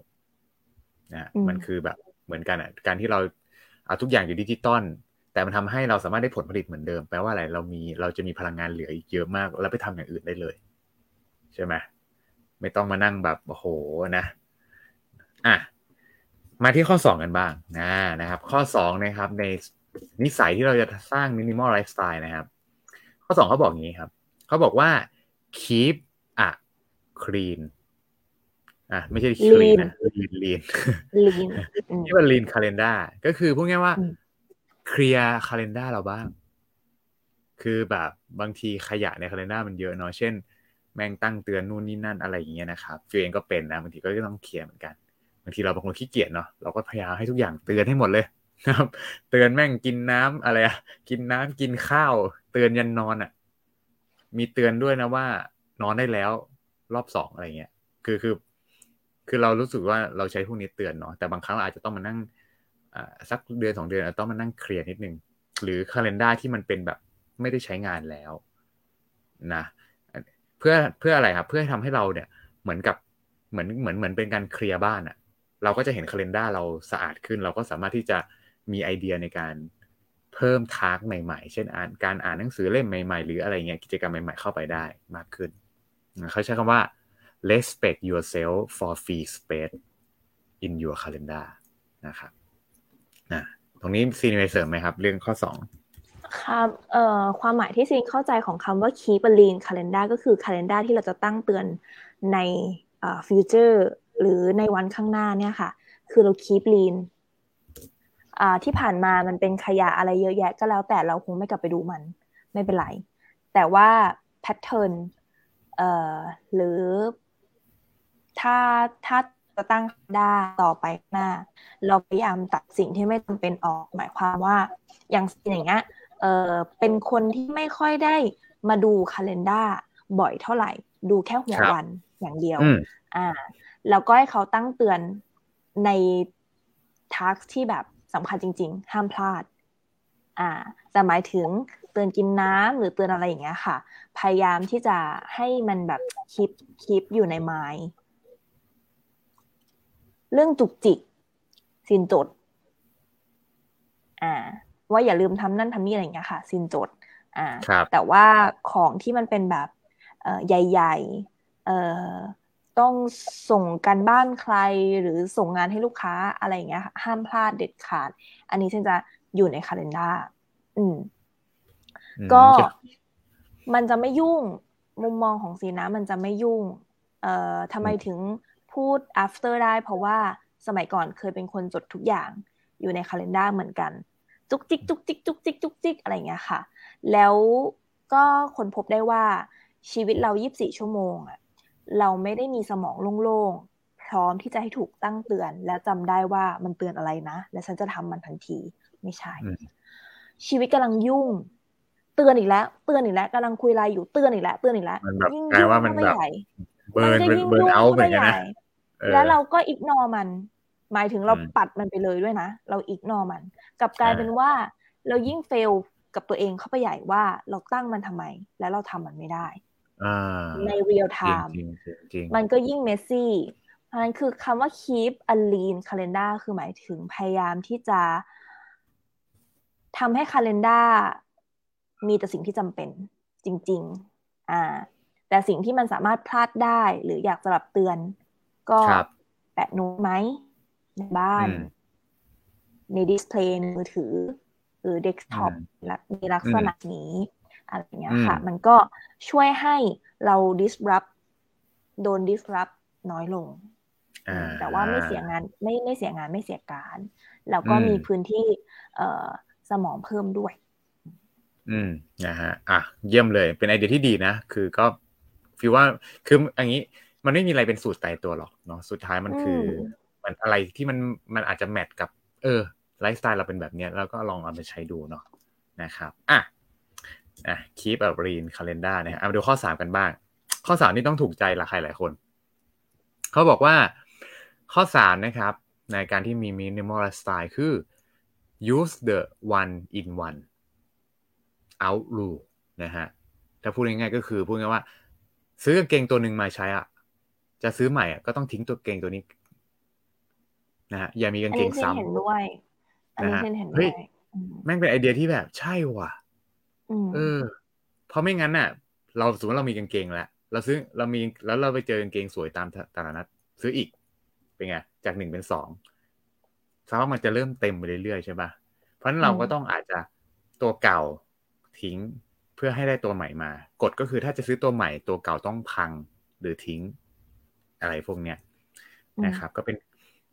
นะมันคือแบบเหมือนกันอะการที่เราเอาทุกอย่างอยู่ดิจิตอลแต่มันทำให้เราสามารถได้ผลผลิตเหมือนเดิม แปลว่าอะไรเรามีเราจะมีพลังงานเหลืออีกเยอะมาก แล้วไปทำอย่างอื่นได้เลย ใช่ไหมไม่ต้องมานั่งแบบโอ้โหนะ อะมาที่ข้อสองกันบ้างนะนะครับ ข้อสองนะครับใน นิสัยที่เราจะสร้างมินิมอลไลฟ์สไตล์นะครับ ข้อสองเขาบอกงี้ครับ เขาบอกว่า keep a clean อะไม่ใช่ clean นะ lean lean lean นี่มัน lean calendar ก็คือพูดง่ายว่าเคลียร์คาล endar เราบ้าง คือแบบบางทีขยะในคาล endar มันเยอะเนาะเช่น แม่งตั้งเตือนนู่นนี่นั่นอะไรอย่างเงี้ยนะครับฟิวเองก็เป็นนะบางทีก็ต้องเคลียร์เหมือนกันบางทีเราบางคนขี้เกียจเนาะเราก็พยายามให้ทุกอย่างเตือนให้หมดเลย นะครับ เตือนแม่งกินน้ำอะไรอะกินน้ำกินข้าว เตือนยันนอนอะมีเตือนด้วยนะว่า นอนได้แล้วรอบสองอะไรเงี้ย คือคือ คือเรารู้สึกว่าเราใช้พวกนี้เตือนเนาะแต่บางครั้งเราอาจจะต้องมานั่งสักเดือนสองเดือนต้องมานั่งเคลียร์นิดนึงหรือคาล endar ที่มันเป็นแบบไม่ได้ใช้งานแล้วนะเพื่อเพื่ออะไรครับเพื่อทำให้เราเนี่ยเหมือนกับเหมือนเหมือนเหมือนเป็นการเคลียร์บ้านอะเราก็จะเห็นคาล endar เราสะอาดขึ้น เราก็สามารถที่จะ มีไอเดียในการเพิ่มทาร์กใหม่ๆ เช่นอ่านการอ่านหนังสือเล่มใหม่ๆ หรืออะไรเงี้ยกิจกรรมใหม่ๆ เข้าไปได้มากขึ้น เขาใช้คำว่า respect yourself for free space in your calendar นะครับนะตรงนี้ซีนีเสริมไหมครับ เรื่องข้อสองครับเอ่อความหมายที่ซีนเข้าใจของคำว่า keep a lean calendar ก็คือ calendar ที่เราจะตั้งเตือนใน future หรือในวันข้างหน้าเนี่ยค่ะ คือเรา keep lean ที่ผ่านมามันเป็นขยะอะไรเยอะแยะก็แล้วแต่เราคงไม่กลับไปดูมัน ไม่เป็นไร แต่ว่าแพทเทิร์นเอ่อหรือถ้าถ้าจะตั้งได้ต่อไปหน้า เราพยายามตัดสิ่งที่ไม่จำเป็นออกหมายความว่า อย่างสิ่งอย่างเงี้ยเออเป็นคนที่ไม่ค่อยได้มาดูคาล endar บ่อยเท่าไหร่ ดูแค่หัววันอย่างเดียวอ่าแล้วก็ให้เขาตั้งเตือนในทักที่แบบ สำคัญจริง ๆ ห้ามพลาด อ่าจะหมายถึงเตือนกินน้ำหรือเตือนอะไรอย่างเงี้ยค่ะ พยายามที่จะให้มันแบบคิปคิปอยู่ในไม้เรื่องจุกจิกสินจด อ่า ว่าอย่าลืมทำนั่นทำนี่อะไรอย่างเงี้ยค่ะ สินจด อ่าแต่ว่าของที่มันเป็นแบบ เอ่อใหญ่ ๆ เอ่อ ต้องส่งกันบ้านใครหรือส่งงานให้ลูกค้าอะไรอย่างเงี้ย ห้ามพลาดเด็ดขาด อันนี้ฉันจะอยู่ในคาล endar อืม ก็มันจะไม่ยุ่งมุมมองของสีนะมันจะไม่ยุ่ง เอ่อทำไมถึงพูด after ได้ เพราะว่าสมัยก่อนเคยเป็นคนจดทุกอย่างอยู่ในคาล endar เหมือนกัน จุกจิกจุกจิกจุกจิกจุกจิกอะไรเงี้ยค่ะ แล้วก็คนพบได้ว่าชีวิตเรา 24 ชั่วโมงอะ เราไม่ได้มีสมองโล่งๆ พร้อมที่จะให้ถูกตั้งเตือน และจำได้ว่ามันเตือนอะไรนะ และฉันจะทำมันทันทีไม่ใช่ ชีวิตกำลังยุ่ง เตือนอีกแล้ว เตือนอีกแล้วกำลังคุยไลน์อยู่เตือนอีกแล้วเตือนอีกแล้วยิ่งยุ่งก็ไม่ใหญ่เบิร์นเบิร์นเอาเหมือนกันนะแล้วเราก็อิกนอมัน หมายถึงเราปัดมันไปเลยด้วยนะ เราอิกนอมันกับกลายเป็นว่า เรายิ่งเฟลกับตัวเองเข้าไปใหญ่ว่าเราตั้งมันทำไม แล้วเราทำมันไม่ได้ ในเรียลไทม์มันก็ยิ่งเมสซี่เพราะนั้นคือคำว่า keep a lean calendar คือหมายถึงพยายามที่จะทำให้ calendar มีแต่สิ่งที่จำเป็นจริง ๆ อ่า แต่สิ่งที่มันสามารถพลาดได้หรืออยากจะแบบเตือน ก็แปะโน้ตไหมในบ้าน ใน display มือถือ หรือเดสก์ท็อปมีลักษณะนี้ อะไรเงี้ยค่ะ มันก็ช่วยให้เรา disrupt โดน disrupt น้อยลง แต่ว่าไม่เสียงานไม่ไม่เสียงานไม่เสียการ แล้วก็มีพื้นที่เอ่อสมองเพิ่มด้วย อืมนะฮะอะเยี่ยมเลยเป็นไอเดียที่ดีนะ คือก็ฟีลว่าคืออย่างนี้มันไม่มีอะไรเป็นสูตรตายตัวหรอกเนาะสุดท้ายมันคือมันอะไรที่มันมันอาจจะแมทกับ เออไลฟ์สไตล์เราเป็นแบบนี้แล้วก็ลองเอาไปใช้ดูเนาะนะครับ อะ อะ keep a lean calendar นะฮะเอามาดูข้อสามกันบ้าง ข้อสามนี่ต้องถูกใจละใครหลายคน เขาบอกว่าข้อสามนะครับ ในการที่มี minimal style คือ use the one in one out rule นะฮะถ้าพูดง่ายๆก็คือพูดง่ายว่า ซื้อกางเกงตัวหนึ่งมาใช้อะ จะซื้อใหม่อะก็ต้องทิ้งตัวเกงตัวนี้นะฮะอย่ามีกางเกงซ้ำเห็นด้วยนะฮะเฮ้ยแม่งเป็นไอเดียที่แบบใช่ว่ะ เออ เพราะไม่งั้นน่ะ เราสมมติเรามีกางเกงแล้วเราซื้อเรามีแล้วเราไปเจอกางเกงสวยตามตลาดนัดซื้ออีก เป็นไงจากหนึ่งเป็นสองสภาพมันจะเริ่มเต็มไปเรื่อยๆใช่ปะเพราะนั้นเราก็ต้องอาจจะตัวเก่าทิ้งเพื่อให้ได้ตัวใหม่มากฎก็คือถ้าจะซื้อตัวใหม่ตัวเก่าต้องพังหรือทิ้ง อะไรพวกเนี้ยนะครับ ก็เป็น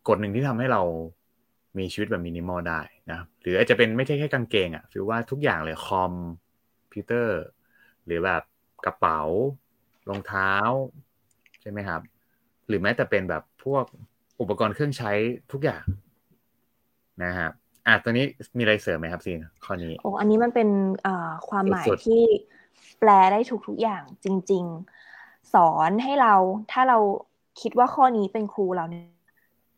กฎหนึ่งที่ทำให้เรามีชีวิตแบบมินิมอลได้นะหรืออาจจะเป็นไม่ใช่แค่กางเกงอะ่ะคือว่าทุกอย่างเลยคอม พิวเตอร์ หรือแบบกระเป๋ารองเท้า ใช่ไหมครับ หรือแม้แต่เป็นแบบพวกอุปกรณ์เครื่องใช้ทุกอย่างนะครับอะตอนนี้มีอะไรเสริมไหมครับซีนข้อนี้โอ้อันนี้มันเป็นความหมายที่แปลได้ทุกทุกอย่างจริง ๆ สอนให้เราถ้าเราคิดว่าข้อนี้เป็นครูเราเนี่ย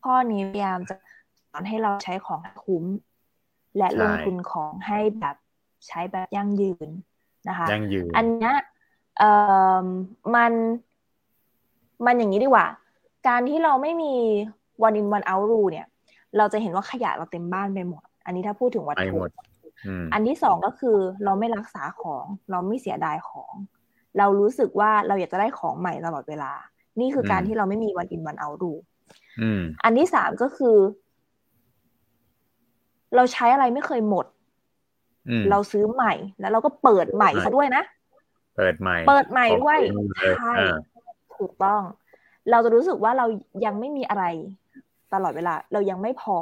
ข้อนี้พยายามจะสอนให้เราใช้ของคุ้ม และลงทุนของให้แบบ ใช้แบบยั่งยืนนะคะยั่งยืนอันนี้เอ่อมันมันอย่างนี้ดีกว่า การที่เราไม่มีวันอินวันเอารูเนี่ย เราจะเห็นว่าขยะเราเต็มบ้านไปหมด อันนี้ถ้าพูดถึงวัตถุอันที่สองก็คือเราไม่รักษาของ เราไม่เสียดายของ เรารู้สึกว่าเราอยากจะได้ของใหม่ตลอดเวลา นี่คือการที่เราไม่มีวันอินวันเอารูอันที่สามก็คือ เราใช้อะไรไม่เคยหมด เราซื้อใหม่แล้วเราก็เปิดใหม่ซะด้วยนะ เปิดใหม่ เปิดใหม่ด้วยใช่ถูกต้อง เราจะรู้สึกว่าเรายังไม่มีอะไร ตลอดเวลา เรายังไม่พอ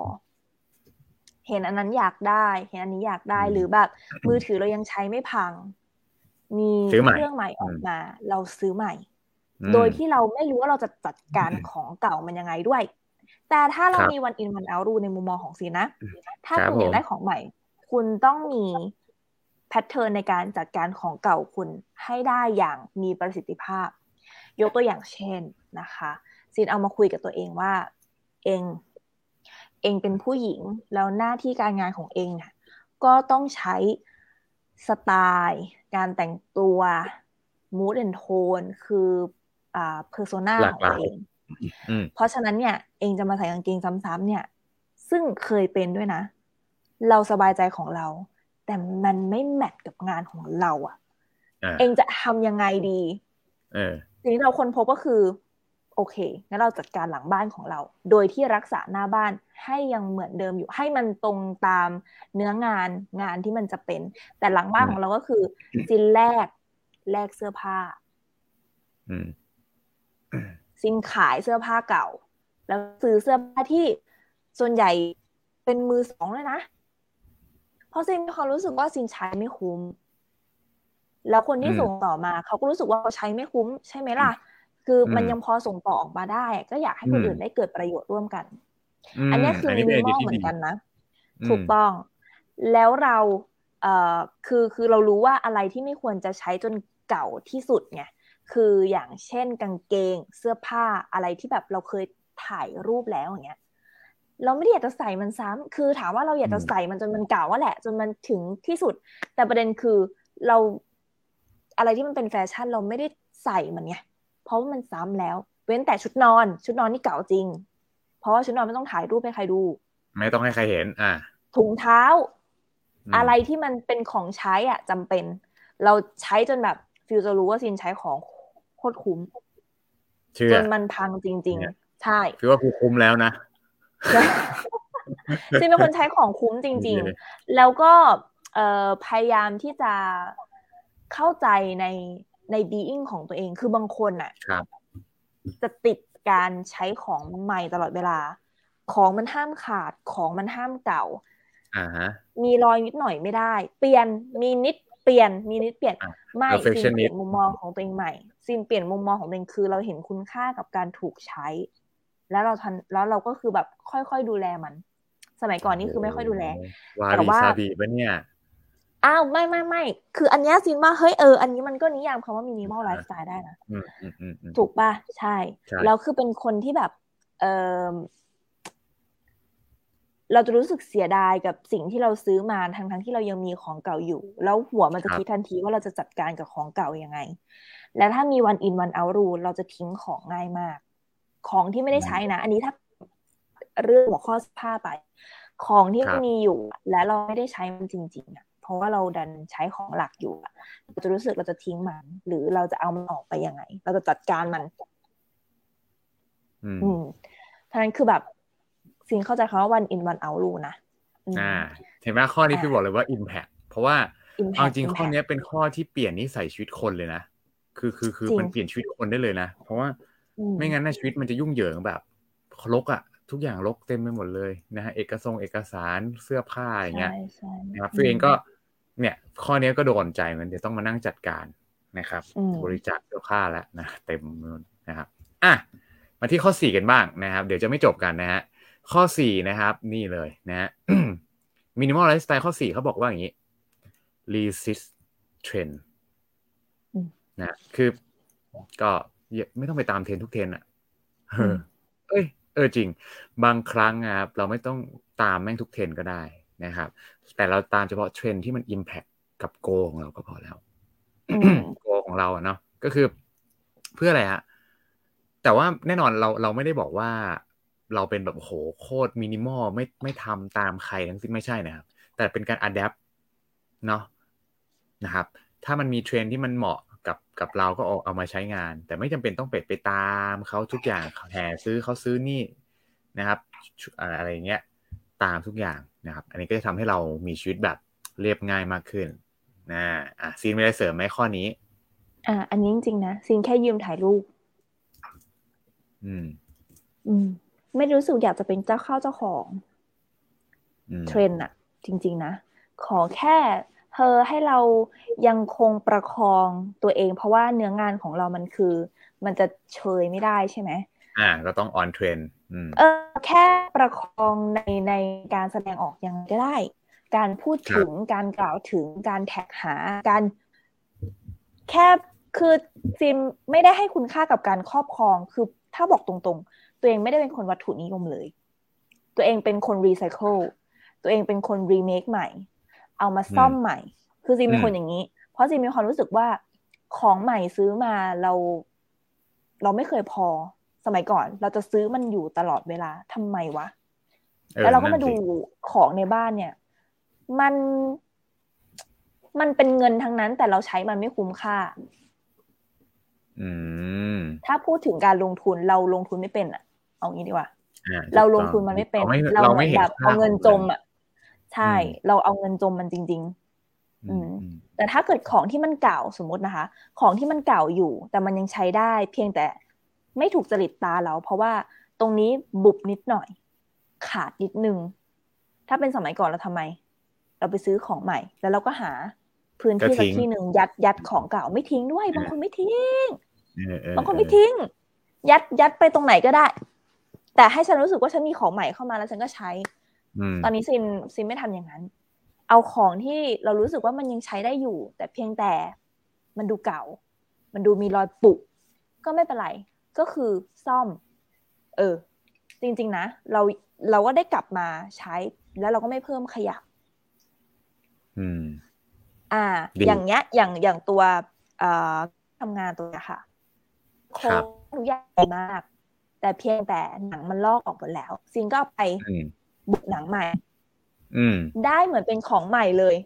เห็นอันนั้นอยากได้ เห็นอันนี้อยากได้หรือแบบ มือถือเรายังใช้ไม่พัง มีเครื่องใหม่ออกมา เราซื้อใหม่ โดยที่เราไม่รู้ว่าเราจะจัดการของเก่ามันยังไงด้วย แต่ถ้าเรามีวันอินวันเอารูในมุมมองของซีนะ ถ้าคุณอยากได้ของใหม่ คุณต้องมีแพทเทิร์นในการจัดการของเก่าคุณให้ได้อย่างมีประสิทธิภาพ ยกตัวอย่างเช่นนะคะซินเอามาคุยกับตัวเองว่า เองเองเป็นผู้หญิงแล้วหน้าที่การงานของเองอะก็ต้องใช้สไตล์ การแต่งตัว mood and tone คืออ่า persona ของตัวเอง เพราะฉะนั้นเนี่ย เองจะมาใส่กางเกงซ้ำๆเนี่ย ซึ่งเคยเป็นด้วยนะ เราสบายใจของเรา แต่มันไม่แมทกับงานของเราอะ่ะ เองจะทำยังไงดีสิ่งที่เราค้นพบก็คือ โอเคงั้นเราจัดการหลังบ้านของเรา โดยที่รักษาหน้าบ้านให้ยังเหมือนเดิมอยู่ ให้มันตรงตามเนื้องานงานที่มันจะเป็น แต่หลังบ้านของเราก็คือสินแรกแลกเสื้อผ้าสินขายเสื้อผ้าเก่า แล้วซื้อเสื้อผ้าที่ส่วนใหญ่เป็นมือสองเลยนะ เพราะซินมีความรู้สึกว่าซินใช้ไม่คุ้ม แล้วคนที่ส่งต่อมา เขาก็รู้สึกว่าเขาใช้ไม่คุ้ม ใช่ไหมล่ะ คือมันยังพอส่งต่อออกมาได้ ก็อยากให้คนอื่นได้เกิดประโยชน์ร่วมกัน อันนี้คือมินิมอลเหมือนกันนะ ถูกต้อง แล้วเราเอ่อคือคือเรารู้ว่าอะไรที่ไม่ควรจะใช้จนเก่าที่สุดไงคืออย่างเช่นกางเกงเสื้อผ้าอะไรที่แบบเราเคยถ่ายรูปแล้วอย่างเงี้ย เราไม่ได้อยากจะใส่มันซ้ำคือถามว่าเราอยากจะใส่มันจนมันเก่าว่าแหละ จนมันถึงที่สุด แต่ประเด็นคือเราอะไรที่มันเป็นแฟชั่นเราไม่ได้ใส่มันไงเพราะว่ามันซ้ำแล้ว เว้นแต่ชุดนอน ชุดนอนนี่เก่าจริง เพราะว่าชุดนอนไม่ต้องถ่ายรูปให้ใครดู ไม่ต้องให้ใครเห็น อ่าถุงเท้า อะไรที่มันเป็นของใช้อะจำเป็น เราใช้จนแบบฟิวจะรู้ว่าซินใช้ของโคตรคุ้มจนมันพังจริง ๆ ใช่ฟิวว่าคุ้มแล้วนะ ซินเป็นคนใช้ของคุ้มจริง ๆ แล้วก็เอ่อพยายามที่จะเข้าใจในในบีอิงของตัวเอง คือบางคนอะจะติดการใช้ของใหม่ตลอดเวลา ของมันห้ามขาด ของมันห้ามเก่าอ่าฮะมีรอยนิดหน่อยไม่ได้ เปลี่ยน มีนิดเปลี่ยน มีนิดเปลี่ยน ไม่ซินเปลี่ยนมุมมองของตัวเองใหม่ซินเปลี่ยนมุมมองของตัวเองคือเราเห็นคุณค่ากับการถูกใช้ แล้วเราทันแล้วเราก็คือแบบค่อยๆดูแลมัน สมัยก่อนนี่คือไม่ค่อยดูแลแต่ว่าซาบีปะเนี่ยอ้าวไม่ไม่ไม่คืออันนี้ซินว่าเฮ้ยเอออันนี้มันก็นิยามคำว่ามินิมอลไลฟ์สไตล์ได้นะถูกป่ะใช่ แล้วคือเป็นคนที่แบบเออเราจะรู้สึกเสียดายกับสิ่งที่เราซื้อมาทั้งทั้งที่เรายังมีของเก่าอยู่ แล้วหัวมันจะคิดทันทีว่าเราจะจัดการกับของเก่ายังไง และถ้ามีวันอินวันเอารูเราจะทิ้งของง่ายมาก ของที่ไม่ได้ใช้นะ อันนี้ถ้าเรื่องหัวข้อผ้าไป ของที่มีอยู่ และเราไม่ได้ใช้มันจริงๆอะเพราะว่าเราดันใช้ของหลักอยู่เราจะรู้สึกเราจะทิ้งมัน หรือเราจะเอามันออกไปยังไง เราจะจัดการมัน อืมท่านั้นคือแบบสิ่งเข้าใจคำว่า one in one out รู้นะอ่าเห็นไหมข้อนี้พี่บอกเลยว่า impact เพราะว่าเอาจริงข้อนี้เป็นข้อที่เปลี่ยนนิสัยชีวิตคนเลยนะคือคือคือมันเปลี่ยนชีวิตคนได้เลยนะ เพราะว่า ไม่งั้นนะชีวิตมันจะยุ่งเหยิงแบบลกอะทุกอย่างลกเต็มไปหมดเลยนะฮะเอกสงเอกสารเสื้อผ้าอย่างเงี้ยนะครับฟิลเองก็เนี่ยข้อนี้ก็โดนใจมันเดี๋ยวต้องมานั่งจัดการนะครับ บริจาคเสื้อผ้าแล้วนะเต็มนะครับอะมาที่ข้อสี่กันบ้างนะครับ เดี๋ยวจะไม่จบกันนะฮะข้อสี่นะครับ นี่เลยนะฮะ minimal lifestyle ข้อสี่เขาบอกว่าอย่างนี้ resist trend นะคือก็ ไม่ต้องไปตามเทรนทุกเทรนอะเออเอ้ยเออจริง บางครั้งครับเราไม่ต้องตามแม่งทุกเทรนก็ได้นะครับ แต่เราตามเฉพาะเทรนที่มัน impact กับ goal ของเราก็พอแล้ว goal ของเราอะเนาะก็คือเพื่ออะไรฮะแต่ว่าแน่นอนเราเราไม่ได้บอกว่าเราเป็นแบบโหโคตรมินิมอลไม่ไม่ทำตามใครทั้งสิ้นไม่ใช่นะครับ แต่เป็นการ adapt เนาะนะครับ ถ้ามันมีเทรนที่มันเหมาะ กับกับเราก็เอาเอามาใช้งาน แต่ไม่จำเป็นต้องไปไปตามเขาทุกอย่างแห่ซื้อเขาซื้อนี่นะครับ อะไรเงี้ยตามทุกอย่างนะครับ อันนี้ก็จะทำให้เรามีชีวิตแบบเรียบง่ายมากขึ้นนะอะซีนไม่ได้เสริมไหมข้อนี้ อ่า อันนี้จริงๆนะซีนแค่ยืมถ่ายรูปอืม อืม ไม่รู้สึกอยากจะเป็นเจ้าเข้าเจ้าของเทรนอะจริง ๆ นะ ขอแค่ เธอให้เรายังคงประคองตัวเอง เพราะว่าเนื้องานของเรามันคือ มันจะเชยไม่ได้ใช่ไหมอ่าก็ต้อง on trend เออแค่ประคองในในการแสดงออกยังไงก็ได้ การพูดถึงการกล่าวถึงการแท็กหาการแค่คือซินไม่ได้ให้คุณค่ากับการครอบครอง คือถ้าบอกตรงๆ ตัวเองไม่ได้เป็นคนวัตถุนิยมเลย ตัวเองเป็นคนรีไซเคิลตัวเองเป็นคนรีเมคใหม่ เอามาซ่อมใหม่ คือซิมเป็นคนอย่างนี้ เพราะซิมมีความรู้สึกว่าของใหม่ซื้อมาเรา เราไม่เคยพอสมัยก่อน เราจะซื้อมันอยู่ตลอดเวลาทำไมวะแล้วเราก็มาดูของในบ้านเนี่ย มัน มันเป็นเงินทั้งนั้น แต่เราใช้มันไม่คุ้มค่าถ้าพูดถึงการลงทุนเราลงทุนไม่เป็นอะเอางี้ดีกว่า เราลงทุนมันไม่เป็น เราเหมือนแบบเอาเงินจมอะ ใช่ เราเอาเงินจมมันจริง ๆ อืม แต่ถ้าเกิดของที่มันเก่าสมมตินะคะ ของที่มันเก่าอยู่ แต่มันยังใช้ได้ เพียงแต่ไม่ถูกจริตตาเรา เพราะว่าตรงนี้บุบนิดหน่อย ขาดนิดนึง ถ้าเป็นสมัยก่อนเราทำไม เราไปซื้อของใหม่ แล้วเราก็หาพื้นที่สักที่หนึ่งยัดยัดของเก่าไม่ทิ้งด้วย บางคนไม่ทิ้งบางคนไม่ทิ้ง ยัดยัดไปตรงไหนก็ได้ แต่ให้ฉันรู้สึกว่าฉันมีของใหม่เข้ามาแล้วฉันก็ใช้ ตอนนี้ซินซินไม่ทำอย่างนั้น เอาของที่เรารู้สึกว่ามันยังใช้ได้อยู่ แต่เพียงแต่มันดูเก่า มันดูมีรอยปุกก็ไม่เป็นไร ก็คือซ่อม เออ จริง ๆ นะ เราเราก็ได้กลับมาใช้ แล้วเราก็ไม่เพิ่มขยะอืม อ่า อย่างเงี้ย อย่างอย่างตัวเอ่อทำงานตัวเนี้ยค่ะโค้ดทุกอย่างมาก แต่เพียงแต่หนังมันลอกออกหมดแล้วซินก็ไป บุกหนังใหม่อืมได้เหมือนเป็นของใหม่เลย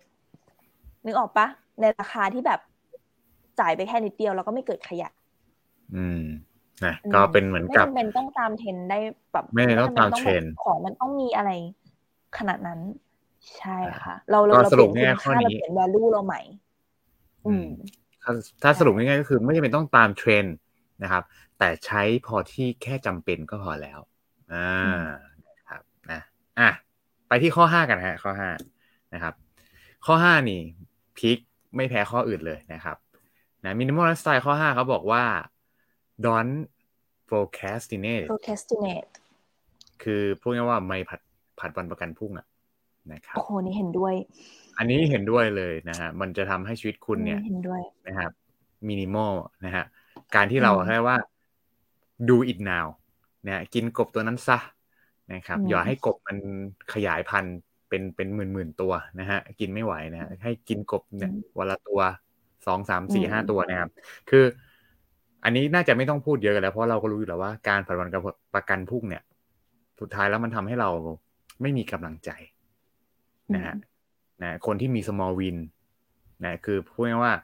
นึกออกปะในราคาที่แบบจ่ายไปแค่นิดเดียวแล้วก็ไม่เกิดขยะ อืมนะก็เป็นเหมือนกับไม่จำเป็นต้องตามเทรนได้แบบไม่ต้องตามเทรนของมันต้องมีอะไรขนาดนั้น ใช่ค่ะ เราเราสรุปง่ายข้อนี้เราเปลี่ยน value เราใหม่ อืมถ้าสรุปง่ายๆก็คือไม่จำเป็นต้องตามเทรนนะครับ แต่ใช้พอที่แค่จำเป็นก็พอแล้ว อ่าครับนะ อะไปที่ข้อห้ากันฮะข้อห้านะครับ ข้อห้านี่พีคไม่แพ้ข้ออื่นเลยนะครับนะมินิมอลสไตล์ข้อห้าเขาบอกว่า don't procrastinate procrastinate คือพูดง่ายว่าไม่ผัดผัดวันประกันพรุ่งอะนะครับโอ้โหนี่เห็นด้วย อันนี้เห็นด้วยเลยนะฮะมันจะทำให้ชีวิตคุณเนี่ยเห็นด้วยนะครับมินิมอลนะฮะการที่เราแค่ว่า do it now นะกินกบตัวนั้นซะ นะครับ อย่าให้กบมันขยายพันธุ์เป็นเป็นหมื่นหมื่นตัวนะฮะกินไม่ไหวนะฮะให้กินกบเนี่ยวันละตัวสองสามสี่ห้าตัวนะครับ คือ อันนี้น่าจะไม่ต้องพูดเยอะกันแล้ว เพราะเราก็รู้อยู่แล้วว่าการผัดวันกับประกันพุ่งเนี่ย สุดท้ายแล้วมันทำให้เราไม่มีกำลังใจนะฮะนะคนที่มี small win นะคือพูดง่ายว่า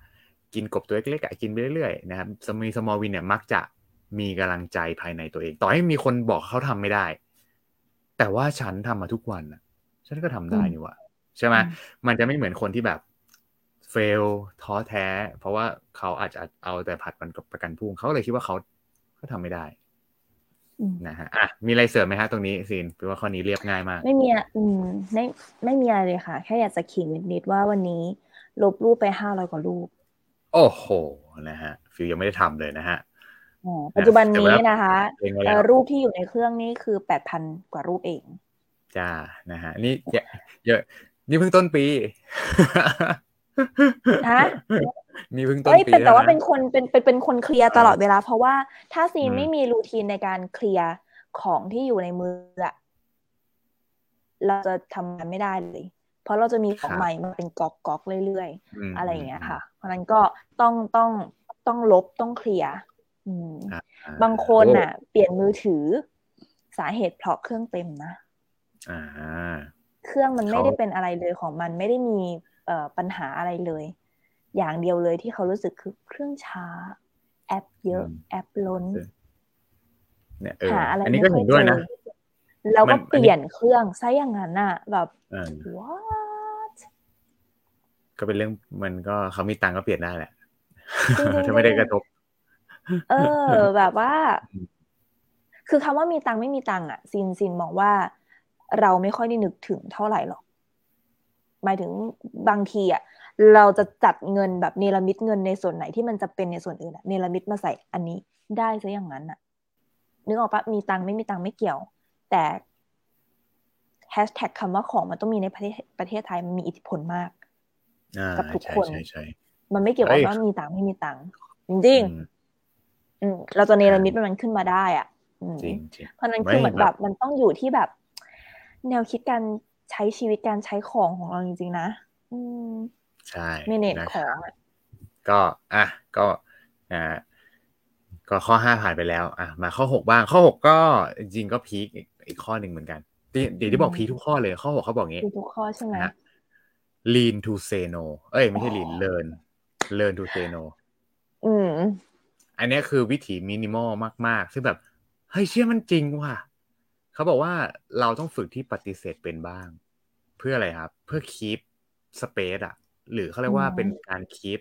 กินกบตัวเล็กๆกินไปเรื่อยๆนะครับมี small win เนี่ยมักจะมีกำลังใจภายในตัวเอง ต่อให้มีคนบอกเขาทำไม่ได้ แต่ว่าฉันทำมาทุกวันฉันก็ทำได้นี่วะใช่ไหมมันจะไม่เหมือนคนที่แบบเฟลท้อแท้ เพราะว่าเขาอาจจะเอาแต่ผัดมันกับประกันพุ่งเขาเลยคิดว่าเขาเขาทำไม่ได้นะฮะอะมีอะไรเสริมไหมฮะตรงนี้ซีนเพราะว่าข้อนี้เรียบง่ายมาก ไม่มีอืมไม่ไม่มีอะไรเลยค่ะ แค่อยากจะขิงนิดๆว่าวันนี้ลบรูปไปห้าร้อยกว่ารูป โอ้โหนะฮะฟิวยังไม่ได้ทำเลยนะฮะ ปัจจุบันนี้นะคะรูปที่อยู่ในเครื่องนี้คือแปดพันกว่ารูปเอง จ้า นะฮะ นี่เยอะ นี่เพิ่งต้นปีฮะนี่เพิ่งต้นเอ้ยปีเป็นแต่ว่าล้ะเป็นคนเป็นเป็นเป็นคนเคลียร์ตลอดเออเวลา เพราะว่าถ้าซีนอืมไม่มีรูทีนในการเคลียร์ของที่อยู่ในมืออะเราจะทำงานไม่ได้เลย เพราะเราจะมีของใหม่มาเป็นก๊อกก๊อกเรื่อยมๆอะไรอย่างเงี้ยค่ะ เพราะฉะนั้นก็ต้องต้องต้องลบต้องเคลียร์อืมอ่า บางคนอะ เปลี่ยนมือถือ สาเหตุเพราะเครื่องเต็มนะอ่าเครื่องมันไม่เขาได้เป็นอะไรเลยของมันไม่ได้มีเอ่อปัญหาอะไรเลย อย่างเดียวเลยที่เขารู้สึกคือเครื่องช้า แอปเยอะ แอปล้นเนี่ยเออหาอะไรอันนี้ก็ไม่ค่เห็อยนด้วยเจนะอแล้วมัก็นเปลี่ยนเครื่องซะอย่างนั้นน่ะ แบบอ่า what ก็เป็นเรื่องมันก็เขามีตังค์ก็เปลี่ยนได้แหละจริงๆถ้าไม่ได้กระทบ เออ แบบว่าอืมคือคำว่ามีตังค์ไม่มีตังค์อะซินซินมองว่าเราไม่ค่อยได้นึกถึงเท่าไหร่หรอก หมายถึงบางทีอะเราจะจัดเงินแบบเนรมิตเงินในส่วนไหนที่มันจะเป็นในส่วนอื่นอะเนรมิตมาใส่อันนี้ได้ซะอย่างนั้นอะนึกออกปะมีตังค์ไม่มีตังค์ไม่เกี่ยว แต่แฮชแท็กคำว่าของมันต้องมีในประเทศประเทศไทยมันมีอิทธิพลมากอ่ากับทุกใช่คนใช่ใช่มันไม่เกี่ยวกับเอ้ยว่ามีตังค์ไม่มีตังค์จริง อืมๆอืมเราจะเนรมิตมันขึ้นมาได้อะอืมจริงจริงเพราะฉะนั้นคือไม่เหมือนแบแบบบมันต้องอยู่ที่แบบ แนวคิดการใช้ชีวิตการใช้ของของเราจริงๆนะ อืมใช่เมเนจนะขคอรับงอะก็อะก็อ่าก็ข้อห้าผ่านไปแล้วอะมาข้อหกบ้าง ข้อหกก็จริงๆก็พีคอีกอีกข้อหนึ่งเหมือนกันที่เดี๋ยวที่บอกพีคทุกข้อเลย ข้อหกเขาบอกงี้คือทุกข้อใช่ไหมนะฮะ lean to say no เอ้ยไม่ใช่ lean learn learn to say no อืม อันเนี้ยคือวิถีมินิมอลมาก ๆ ซึ่งแบบเฮ้ยเชื่อมันจริงว่ะเขาบอกว่าเราต้องฝึกที่ปฏิเสธเป็นบ้าง เพื่ออะไรครับ เพื่อ keep space อะหรือเขาเรียกว่าอืมเป็นการ keep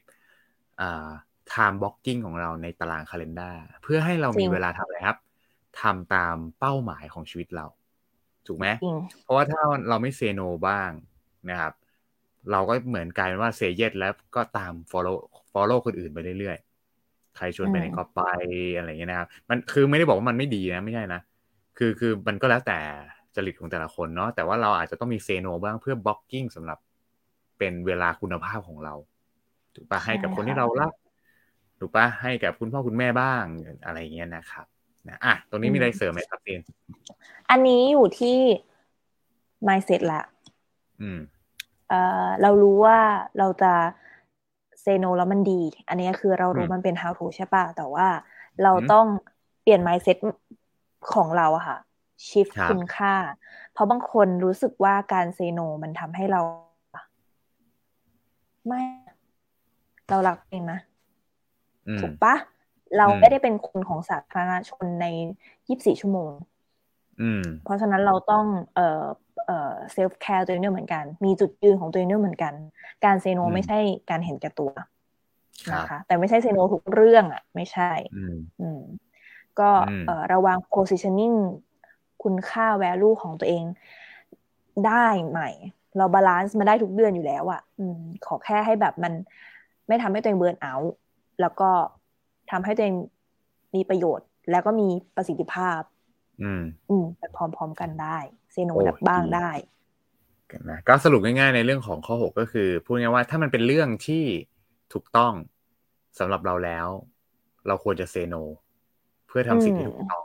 อ่า time blocking ของเราในตาราง calendar เพื่อให้เรามีเวลาทำอะไรครับทำตามเป้าหมายของชีวิตเรา ถูกไหมจริงเพราะว่าถ้าเราไม่เซโนบ้างนะครับ เราก็เหมือนกลายเป็นว่าเซเยสแล้วก็ตาม follow follow คนอื่นไปเรื่อยๆ ใครชวนไปไหนอืมก็ไปอะไรอย่างเงี้ยนะครับ มันคือไม่ได้บอกว่ามันไม่ดีนะไม่ใช่นะคือคือมันก็แล้วแต่จริตของแต่ละคนเนาะแต่ว่าเราอาจจะต้องมีเซโนบ้างเพื่อบล็อกกิ้งสำหรับเป็นเวลาคุณภาพของเราถูกปะให้กับคนที่เรารักถูกปะให้กับคุณพ่อคุณแม่บ้างอะไรอย่างเงี้ยนะครับนะอะตรงนี้มีอะไรเสริมไหมครับเอนอันนี้อยู่ที่ mindset ละ อืม เอ่อเรารู้ว่าเราจะ เซโนแล้วมันดี อันนี้คือเรารู้อืมมันเป็น how to ใช่ป่ะ แต่ว่าเราอืมต้องเปลี่ยน mindset ของเราอะค่ะ shift ครับคุณค่า เพราะบางคนรู้สึกว่าการเซโนมันทำให้เรา ไม่ เรารักเองนะอืมถูกปะเราอืมไม่ได้เป็นคนของสาธารณชนใน 24 ชั่วโมงอืม เพราะฉะนั้นเราต้องเอ่อเอ่อ self care ตัวเองด้วยเหมือนกัน มีจุดยืนของตัวเองด้วยเหมือนกัน การ say no อืมไม่ใช่การเห็นแก่ตัวครับนะคะแต่ไม่ใช่ say no ทุกเรื่องอะ ไม่ใช่ อืมอืมก็อืมเอ่อระวัง positioning คุณค่า value ของตัวเองได้ใหม่ เรา balance มาได้ทุกเดือนอยู่แล้วอะอืมขอแค่ให้แบบมันไม่ทำให้ตัวเอง burnout แล้วก็ทำให้ตัวเองมีประโยชน์ แล้วก็มีประสิทธิภาพ อืม อืมไปพร้อมๆกันได้ say no โอ้ดับบ้างดีได้นะก็สรุปง่ายๆในเรื่องของข้อ6ก็คือพูดง่ายๆว่าถ้ามันเป็นเรื่องที่ถูกต้องสำหรับเราแล้ว เราควรจะ say no เพื่อทำสิ่งที่อืมถูกต้อง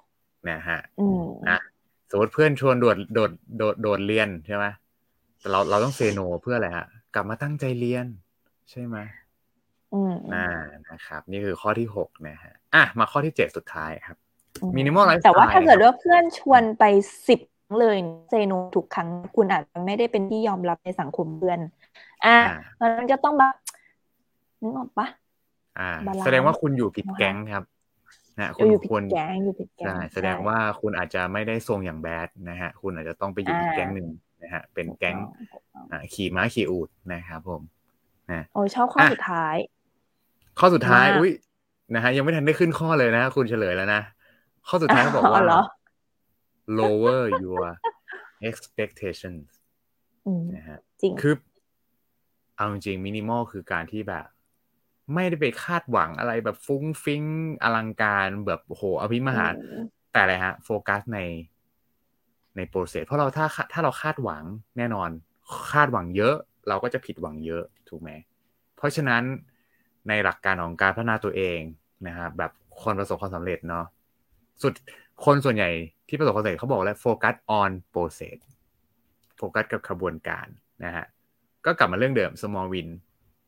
นะฮะอืมนะสมมติเพื่อนชวนโดดโดดโดดโดดเรียนใช่ไหมแต่เราเราต้องเซโนเพื่ออะไรฮะกลับมาตั้งใจเรียน ใช่ไหมอืมอ่านะครับ นี่คือข้อที่หกนะฮะอะมาข้อที่เจ็ดสุดท้ายครับ อื minimal lifestyle แต่ว่าถ้าเกิดนะครับว่าเพื่อนชวนไปสิบเลยเซโนทุกครั้งคุณอาจจะไม่ได้เป็นที่ยอมรับในสังคมเพื่อน อ่าอ่าเพราะฉะนั้นก็ต้องแบบนึกออกปะอ่าบาลานซ์แสดงว่าคุณอยู่ผิดนะคะแก๊งครับนะคุเอณออยู่ผิดควรแก๊งอยู่ผิดแก๊งใช่แสดงว่าคุณอาจจะไม่ได้ทรงอย่างแบดนะฮะ คุณอาจจะต้องไปอยู่อีกอ่าแก๊งหนึ่งนะฮะ เป็นแก๊งถูกต้องอ่าขี่ม้าขี่อูดนะครับผมโอ้ยชอบข้ออะสุดท้าย ข้อสุดท้ายมากอุ้ยนะฮะยังไม่ทันได้ขึ้นข้อเลยนะฮะคุณเฉลยแล้วนะ ข้อสุดท้ายเขาบอกว่าเหรอ lower your expectations อืมนะฮะจริงคือเอาจริงมินิมอลคือการที่แบบ ไม่ได้ไปคาดหวังอะไรแบบฟุ้งฟิ้งอลังการแบบโอ้โหอภิมหาอืมแต่อะไรฮะ โฟกัสในใน process เพราะเราถ้าถ้าเราคาดหวังแน่นอน คาดหวังเยอะ เราก็จะผิดหวังเยอะถูกไหมเพราะฉะนั้นในหลักการของการพัฒนาตัวเองนะครับแบบคนประสบความสำเร็จเนาะ สุดคนส่วนใหญ่ที่ประสบความสำเร็จเขาบอกแล้วโฟกัส on process โฟกัสกับขบวนการนะฮะก็กลับมาเรื่องเดิม small win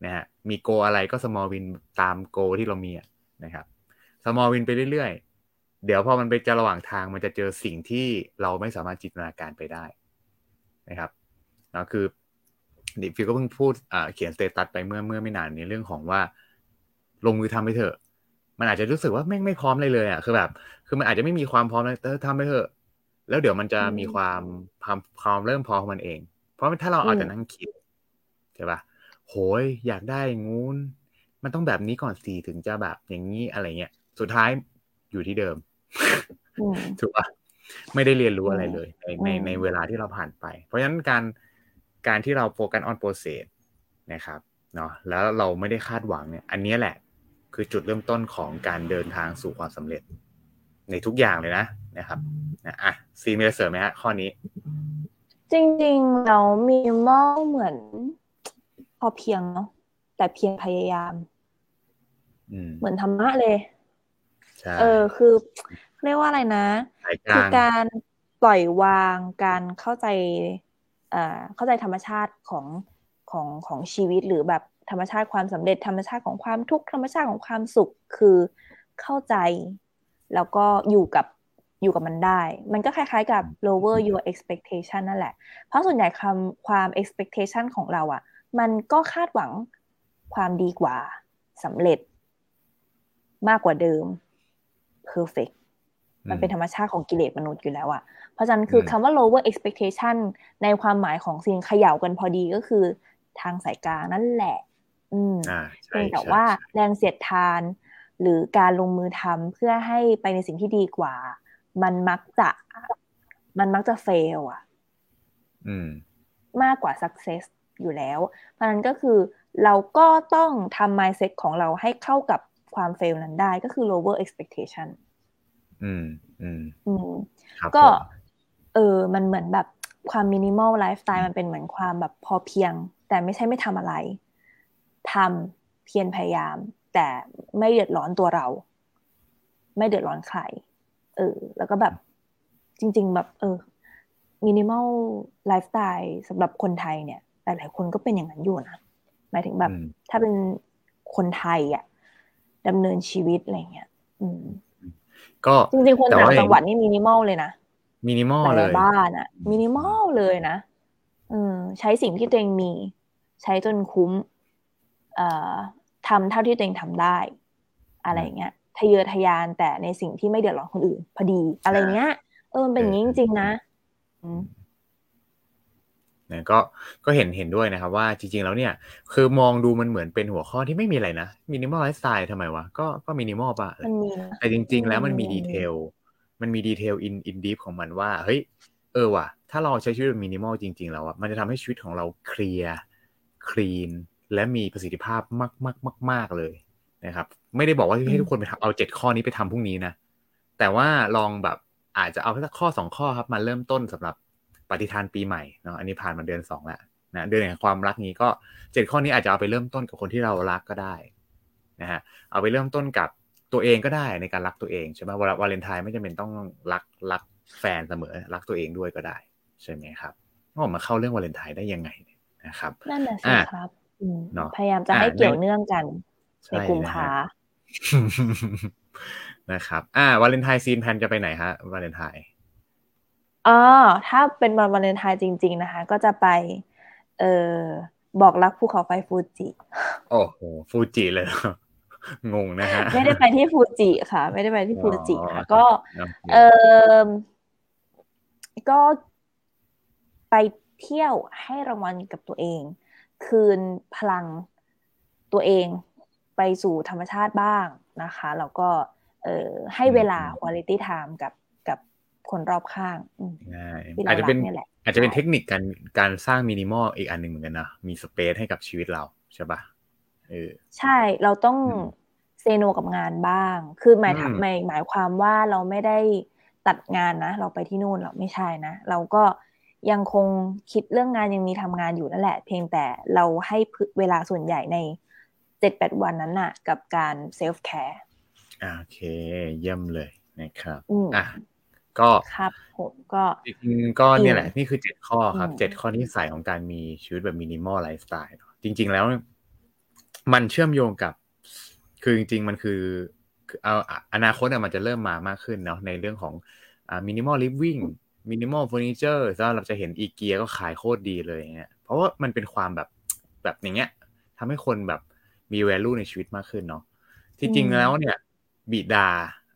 นะฮะมี goal อะไรก็ small win ตาม goal ที่เรามีนะครับ small win ไปเรื่อยๆ เดี๋ยวพอมันไปจะระหว่างทางมันจะเจอสิ่งที่เราไม่สามารถจินตนาการไปได้นะครับนะคือดิฟิวก็เพิ่งพูดเขียน status ไปเมื่อเมื่อไม่นานในเรื่องของว่า ลงมือทำไปเถอะ มันอาจจะรู้สึกว่าแม่งไม่พร้อมเลยเลยอะคือแบบ คือมันอาจจะไม่มีความพร้อมเลยแต่ทำไปเถอะ แล้วเดี๋ยวมันจะมีความความความเริ่มพร้อมมันเอง เพราะถ้าเราเอาแต่นั่งคิดใช่ปะโหยอยากได้งูนมันต้องแบบนี้ก่อนสิถึงจะแบบอย่างนี้อะไรเงี้ยสุดท้ายอยู่ที่เดิมถูกปะไม่ได้เรียนรู้อะไรเลย ในในในเวลาที่เราผ่านไป เพราะฉะนั้นการการที่เราโฟกัสออนโปรเซสนะครับเนาะแล้วเราไม่ได้คาดหวังเนี่ย อันนี้แหละ คือจุดเริ่มต้นของการเดินทางสู่ความสำเร็จ ในทุกอย่างเลยนะนะครับนะอะซีมีอะไรเสริมไหมฮะข้อนี้ จริงๆเรามีมองเหมือน พอเพียงเนาะแต่เพียงพยายามเหมือนธรรมะเลยเออคือเรียกว่าอะไรนะคือการปล่อยวางการเข้าใจเข้าใจธรรมชาติของของของชีวิตหรือแบบธรรมชาติความสำเร็จธรรมชาติของความทุกข์ธรรมชาติของความสุขคือเข้าใจ แล้วก็อยู่กับอยู่กับมันได้ มันก็คล้ายๆกับ lower your expectation นั่นแหละ เพราะส่วนใหญ่คำความ expectation ของเราอะ่ะ มันก็คาดหวังความดีกว่าสำเร็จ มากกว่าเดิม perfect มันเป็นธรรมชาติของกิเลสมนุษย์อยู่แล้วอะเพราะฉะนั้นคือคำว่า lower expectation ในความหมายของสิ่งเขย่ากันพอดีก็คือทางสายกลางนั่นแหละ อืมเพียงแต่ว่าแรงเสียดทาน หรือการลงมือทำเพื่อให้ไปในสิ่งที่ดีกว่า มันมักจะ มันมักจะเฟลอะมากกว่า success อยู่แล้ว เพราะนั้นก็คือเราก็ต้องทำ mindset ของเราให้เข้ากับความเฟลนั้นได้ก็คือ lower expectation อืม อืม อืม ก็ เออ มันเหมือนแบบความ minimal lifestyle มันเป็นเหมือนความแบบพอเพียง แต่ไม่ใช่ไม่ทำอะไรทำเพียรพยายาม แต่ไม่เดือดร้อนตัวเรา ไม่เดือดร้อนใคร เออ แล้วก็แบบ จริง ๆ แบบ เออ minimal lifestyle สำหรับคนไทยเนี่ยหลายๆคนก็เป็นอย่างนั้นอยู่นะหมายถึงแบบ ถ้าเป็นคนไทยอะดำเนินชีวิตอะไรเงี้ยอืม ก็จริงๆคนต่างจังหวัดนี่มินิมอลเลยนะมินิมอลเลยบ้านอะมินิมอลเลยนะเออใช้สิ่งที่ตัวเองมี ใช้จนคุ้ม เอ่อ ทำเท่าที่ตัวเองทำได้ อะไรเงี้ยทะเยอทะยานแต่ในสิ่งที่ไม่เดือดร้อนคนอื่น พอดีอะไรเงี้ย เออเป็นอย่างนี้จริงๆนะเนี่ยก็ก็เห็นเห็นด้วยนะครับว่าจริง ๆ แล้วเนี่ย คือมองดูมันเหมือนเป็นหัวข้อที่ไม่มีอะไรนะ minimal lifestyle ทำไมวะ ก็ก็มินิมอลปะแต่จริง ๆ แล้วมันมี detail มันมี detail in in deep ของมันว่าเฮ้ยเออว่ะ ถ้าเราใช้ชีวิตแบบมินิมอลจริง ๆ แล้วอะมันจะทำให้ชีวิตของเรา clear clean และมีประสิทธิภาพมากมากมากมากเลยนะครับ ไม่ได้บอกว่าให้ทุกคนไปทำเอาเจ็ดข้อนี้ไปทำพรุ่งนี้นะแต่ว่าลองแบบอาจจะเอาแค่ข้อสองข้อครับมาเริ่มต้นสำหรับปฏิทานปีใหม่เนาะอันนี้ผ่านมาเดือนสองแล้วนะเดือนแห่งความรักนี้ก็เจ็ดข้อนี้อาจจะเอาไปเริ่มต้นกับคนที่เรารักก็ได้นะฮะเอาไปเริ่มต้นกับตัวเองก็ได้ในการรักตัวเองใช่ไหมวาเลนไทน์ไม่จำเป็นต้องรักรักแฟนเสมอรักตัวเองด้วยก็ได้ ใช่ไหมครับว่ามาเข้าเรื่องวาเลนไทน์ได้ยังไงนะครับนั่นแหละสิครับ พยายามจะให้เกี่ยวเนื่องกันในกลุ่มค้านะครับ อ่าวาเลนไทน์ซีน plan จะไปไหนฮะวาเลนไทน์อ๋อถ้าเป็นวันวาเลนไทน์จริง ๆนะคะ ก็จะไป เอ่อบอกรักภูเขาไฟฟูจิ โอ้โหฟูจิเลยงงนะฮะไม่ได้ไปที่ฟูจิค่ะ ไม่ได้ไปที่ฟูจิค่ะ ก็เออก็ไปเที่ยวให้รางวัลกับตัวเอง คืนพลังตัวเองไปสู่ธรรมชาติบ้างนะคะแล้วก็เออให้เวลา quality time กับกับคนรอบข้างอาจจะเป็นอาจจะเป็นเทคนิคการการสร้างมินิมอลอีกอันหนึ่งเหมือนกันนะมีสเปซให้กับชีวิตเราใช่ปะใช่เราต้องเซโนกับงานบ้าง คือหมายถหมายหมายความว่าเราไม่ได้ตัดงานนะ เราไปที่นู่นเราไม่ใช่นะ เราก็ ยังคงคิดเรื่องงานยังมีทำงานอยู่นั่นแหละ เพียงแต่เราให้เวลาส่วนใหญ่ในเจ็ดแปดวันนั้นน่ะ กับการ self-careโอเค เยี่ยมเลยนะครับอืมอะก็ครับผมก็จริงๆก็เนี่ยแหละ นี่คือเจ็ดข้อครับอืมเจ็ดข้อที่ใส่ของการมีชีวิตแบบ minimal lifestyle เนอะจริง ๆ แล้ว มันเชื่อมโยงกับ คือจริง ๆ มันคือคือเอาอะอนาคตอะมันจะเริ่มมามากขึ้นเนาะในเรื่องของอ่า minimal living minimal เฟอร์นิเจอร์แล้วเราจะเห็นอีเกียก็ขายโคตรดีเลยอย่างเงี้ยเพราะว่ามันเป็นความแบบแบบอย่างเงี้ยทำให้คนแบบมี value ในชีวิตมากขึ้นเนาะที่จริงอืมแล้วเนี่ย บิดา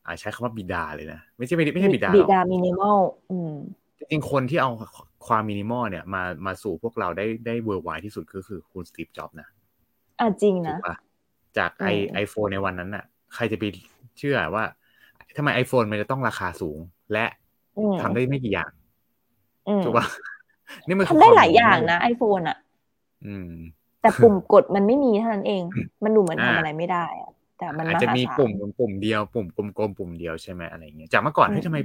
อ่าใช้คำว่าบิดาเลยนะ ไม่ใช่ไม่ไม่ใช่บิดาหบิรอกดามินิมอลอืมจริงๆคนที่เอาความมินิมอลเนี่ยมามาสู่พวกเราได้ได้ worldwide ที่สุดก็คือคุณสตีฟจ็อบส์นะอะจริงถูนะกปะจากไออืมไอโฟนในวันนั้นน่ะ ใครจะไปเชื่อว่าทำไม iPhone มันจะต้องราคาสูง และอืม ทำได้ไม่กี่อย่างอืมถูกปะนี่มันคืทำได้ควมหลายอย่าง minimal นะไอโฟนอะอืมแต่ปุ่มกดมันไม่มีเท่านั้นเอง มันดูเหมือนอ่าทำอะไรไม่ได้อะแต่มันอาจมจะหามีศาลปุ่มปุ่มเดียวปุ่มกลมๆปุ่มเดียวใช่ไหมอะไรเงี้ยจากเมื่อก่อนอืมเฮ้ยทำไม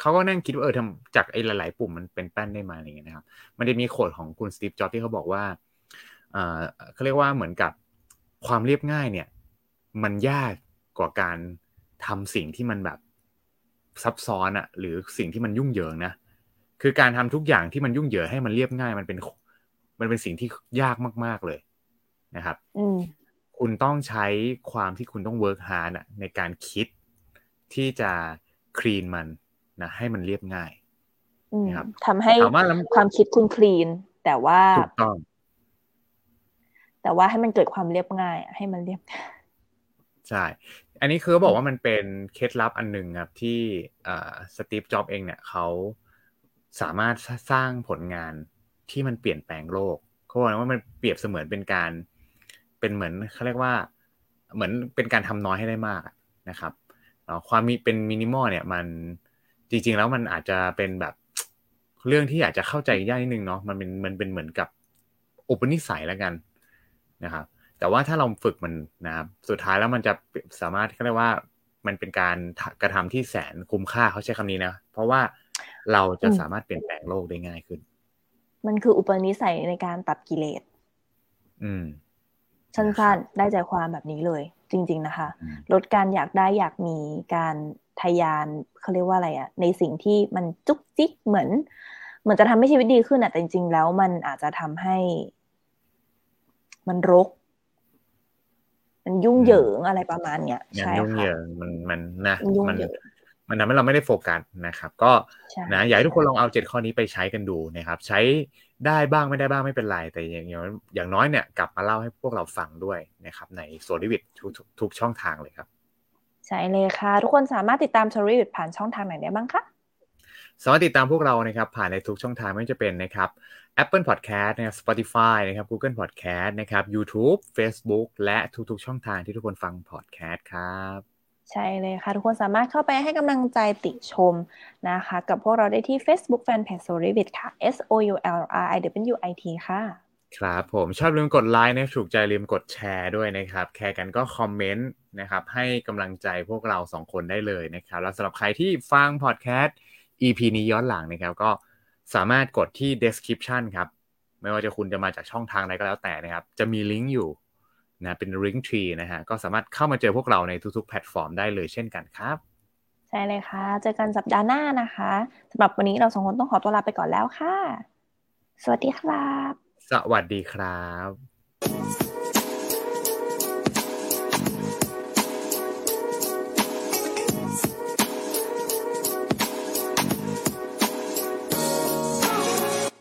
เขาก็นั่งคิดว่าเออทำจากไอ้หลาย ๆ ปุ่มมันเป็นแป้นได้มาอะไรเงี้ยนะครับ มันจะมีโคดของคุณสตีฟจ็อบส์ที่เขาบอกว่าเอ่อเขาเรียกว่าเหมือนกับความเรียบง่ายเนี่ย มันยากกว่าการทำสิ่งที่มันแบบ ซับซ้อนอะหรือสิ่งที่มันยุ่งเหยิงนะคือการทำทุกอย่างที่มันยุ่งเหยิงให้มันเรียบง่ายมันเป็น มันเป็นสิ่งที่ยากมาก ๆเลยนะครับอืมคุณต้องใช้ความที่คุณต้อง work hard ในการคิดที่จะ clean มันนะให้มันเรียบง่ายอืมครับทำให้ถามว่าแล้วความคิดคุณคลีน แต่ว่าถูกต้องแต่ว่าให้มันเกิดความเรียบง่ายอะให้มันเรียบ ใช่ อันนี้คือบอกว่ามันเป็นเคล็ดลับอันหนึ่งครับที่สตีฟจ็อบเองเนี่ยเขาสามารถสร้างผลงานที่มันเปลี่ยนแปลงโลกเขาบอกว่ามันเปรียบเสมือนเป็นการเป็นเหมือนเขาเรียกว่าเหมือนเป็นการทำน้อยให้ได้มากนะครับความมีเป็นมินิมอลเนี่ยมันจริง ๆ แล้วมันอาจจะเป็นแบบเรื่องที่อาจจะเข้าใจยากนิดนึงเนาะมันเป็นมันเป็นเหมือนกับอุปนิสัยแล้วกันนะครับ แต่ว่าถ้าเราฝึกมันนะครับสุดท้ายแล้วมันจะสามารถเขาเรียกว่ามันเป็นการกระทำที่แสนคุ้มค่าเขาใช้คำนี้นะ เพราะว่าเราจะอืมสามารถเปลี่ยนแปลงโลกได้ง่ายขึ้น มันคืออุปนิสัยในการตัดกิเลส อืมสั้นๆ ได้ใจความแบบนี้เลย จริง ๆ นะคะอืมลดการอยากได้อยากมีการทะยานเขาเรียกว่าอะไรอะในสิ่งที่มันจุกจิกเหมือน เหมือนจะทำให้ชีวิตดีขึ้นอะแต่จริง ๆ แล้วมันอาจจะทำให้ มันรก มันยุ่งเหยิงอะไรประมาณเนี้ยงานใช่ยุ่งเหค่ะยิงมันมันนะมันยุ่งมันเหยิงมันทำให้เราไม่ได้โฟกัสนะครับ ก็ใช่นะอยากให้ทุกคนลองเอาเจ็ดข้อนี้ไปใช้กันดูนะครับ ใช้ได้บ้างไม่ได้บ้างไม่เป็นไร แต่อย่างอย่างอย่างน้อยเนี่ยกลับมาเล่าให้พวกเราฟังด้วยนะครับ ในโซลิวิททุกทุกช่องทางเลยครับ ใช่เลยค่ะ ทุกคนสามารถติดตาม s อรี่ผ่านช่องทางไหนได้บ้างคะ สามารถติดตามพวกเรานะครับผ่านในทุกช่องทางไม่ว่าจะเป็นนะครับ Apple Podcast นะครับ Spotify นะครับ Google Podcast นะครับ YouTube Facebook และทุกๆ ช่องทางที่ทุกคนฟัง podcast ครับ ใช่เลยค่ะ ทุกคนสามารถเข้าไปให้กำลังใจติชมนะคะ กับพวกเราได้ที่ Facebook Fanpage s o r i v i t ค่ะ S O U L R I W I T ค่ะครับผมชอบลืมกดไลค์นะถูกใจลืมกดแชร์ด้วยนะครับ แคร์กันก็คอมเมนต์นะครับ ให้กำลังใจพวกเราสองคนได้เลยนะครับ แล้วสำหรับใครที่ฟังพอดแคสต์ EP นี้ย้อนหลังนะครับ ก็สามารถกดที่ description ครับ ไม่ว่าจะคุณจะมาจากช่องทางใดก็แล้วแต่นะครับ จะมีลิงก์อยู่นะเป็น link tree นะฮะก็สามารถเข้ามาเจอพวกเราในทุกๆแพลตฟอร์มได้เลยเช่นกันครับ ใช่เลยค่ะ เจอกันสัปดาห์หน้านะคะสำหรับวันนี้เราสองคนต้องขอตัวลาไปก่อนแล้วค่ะ สวัสดีครับ สวัสดีครับ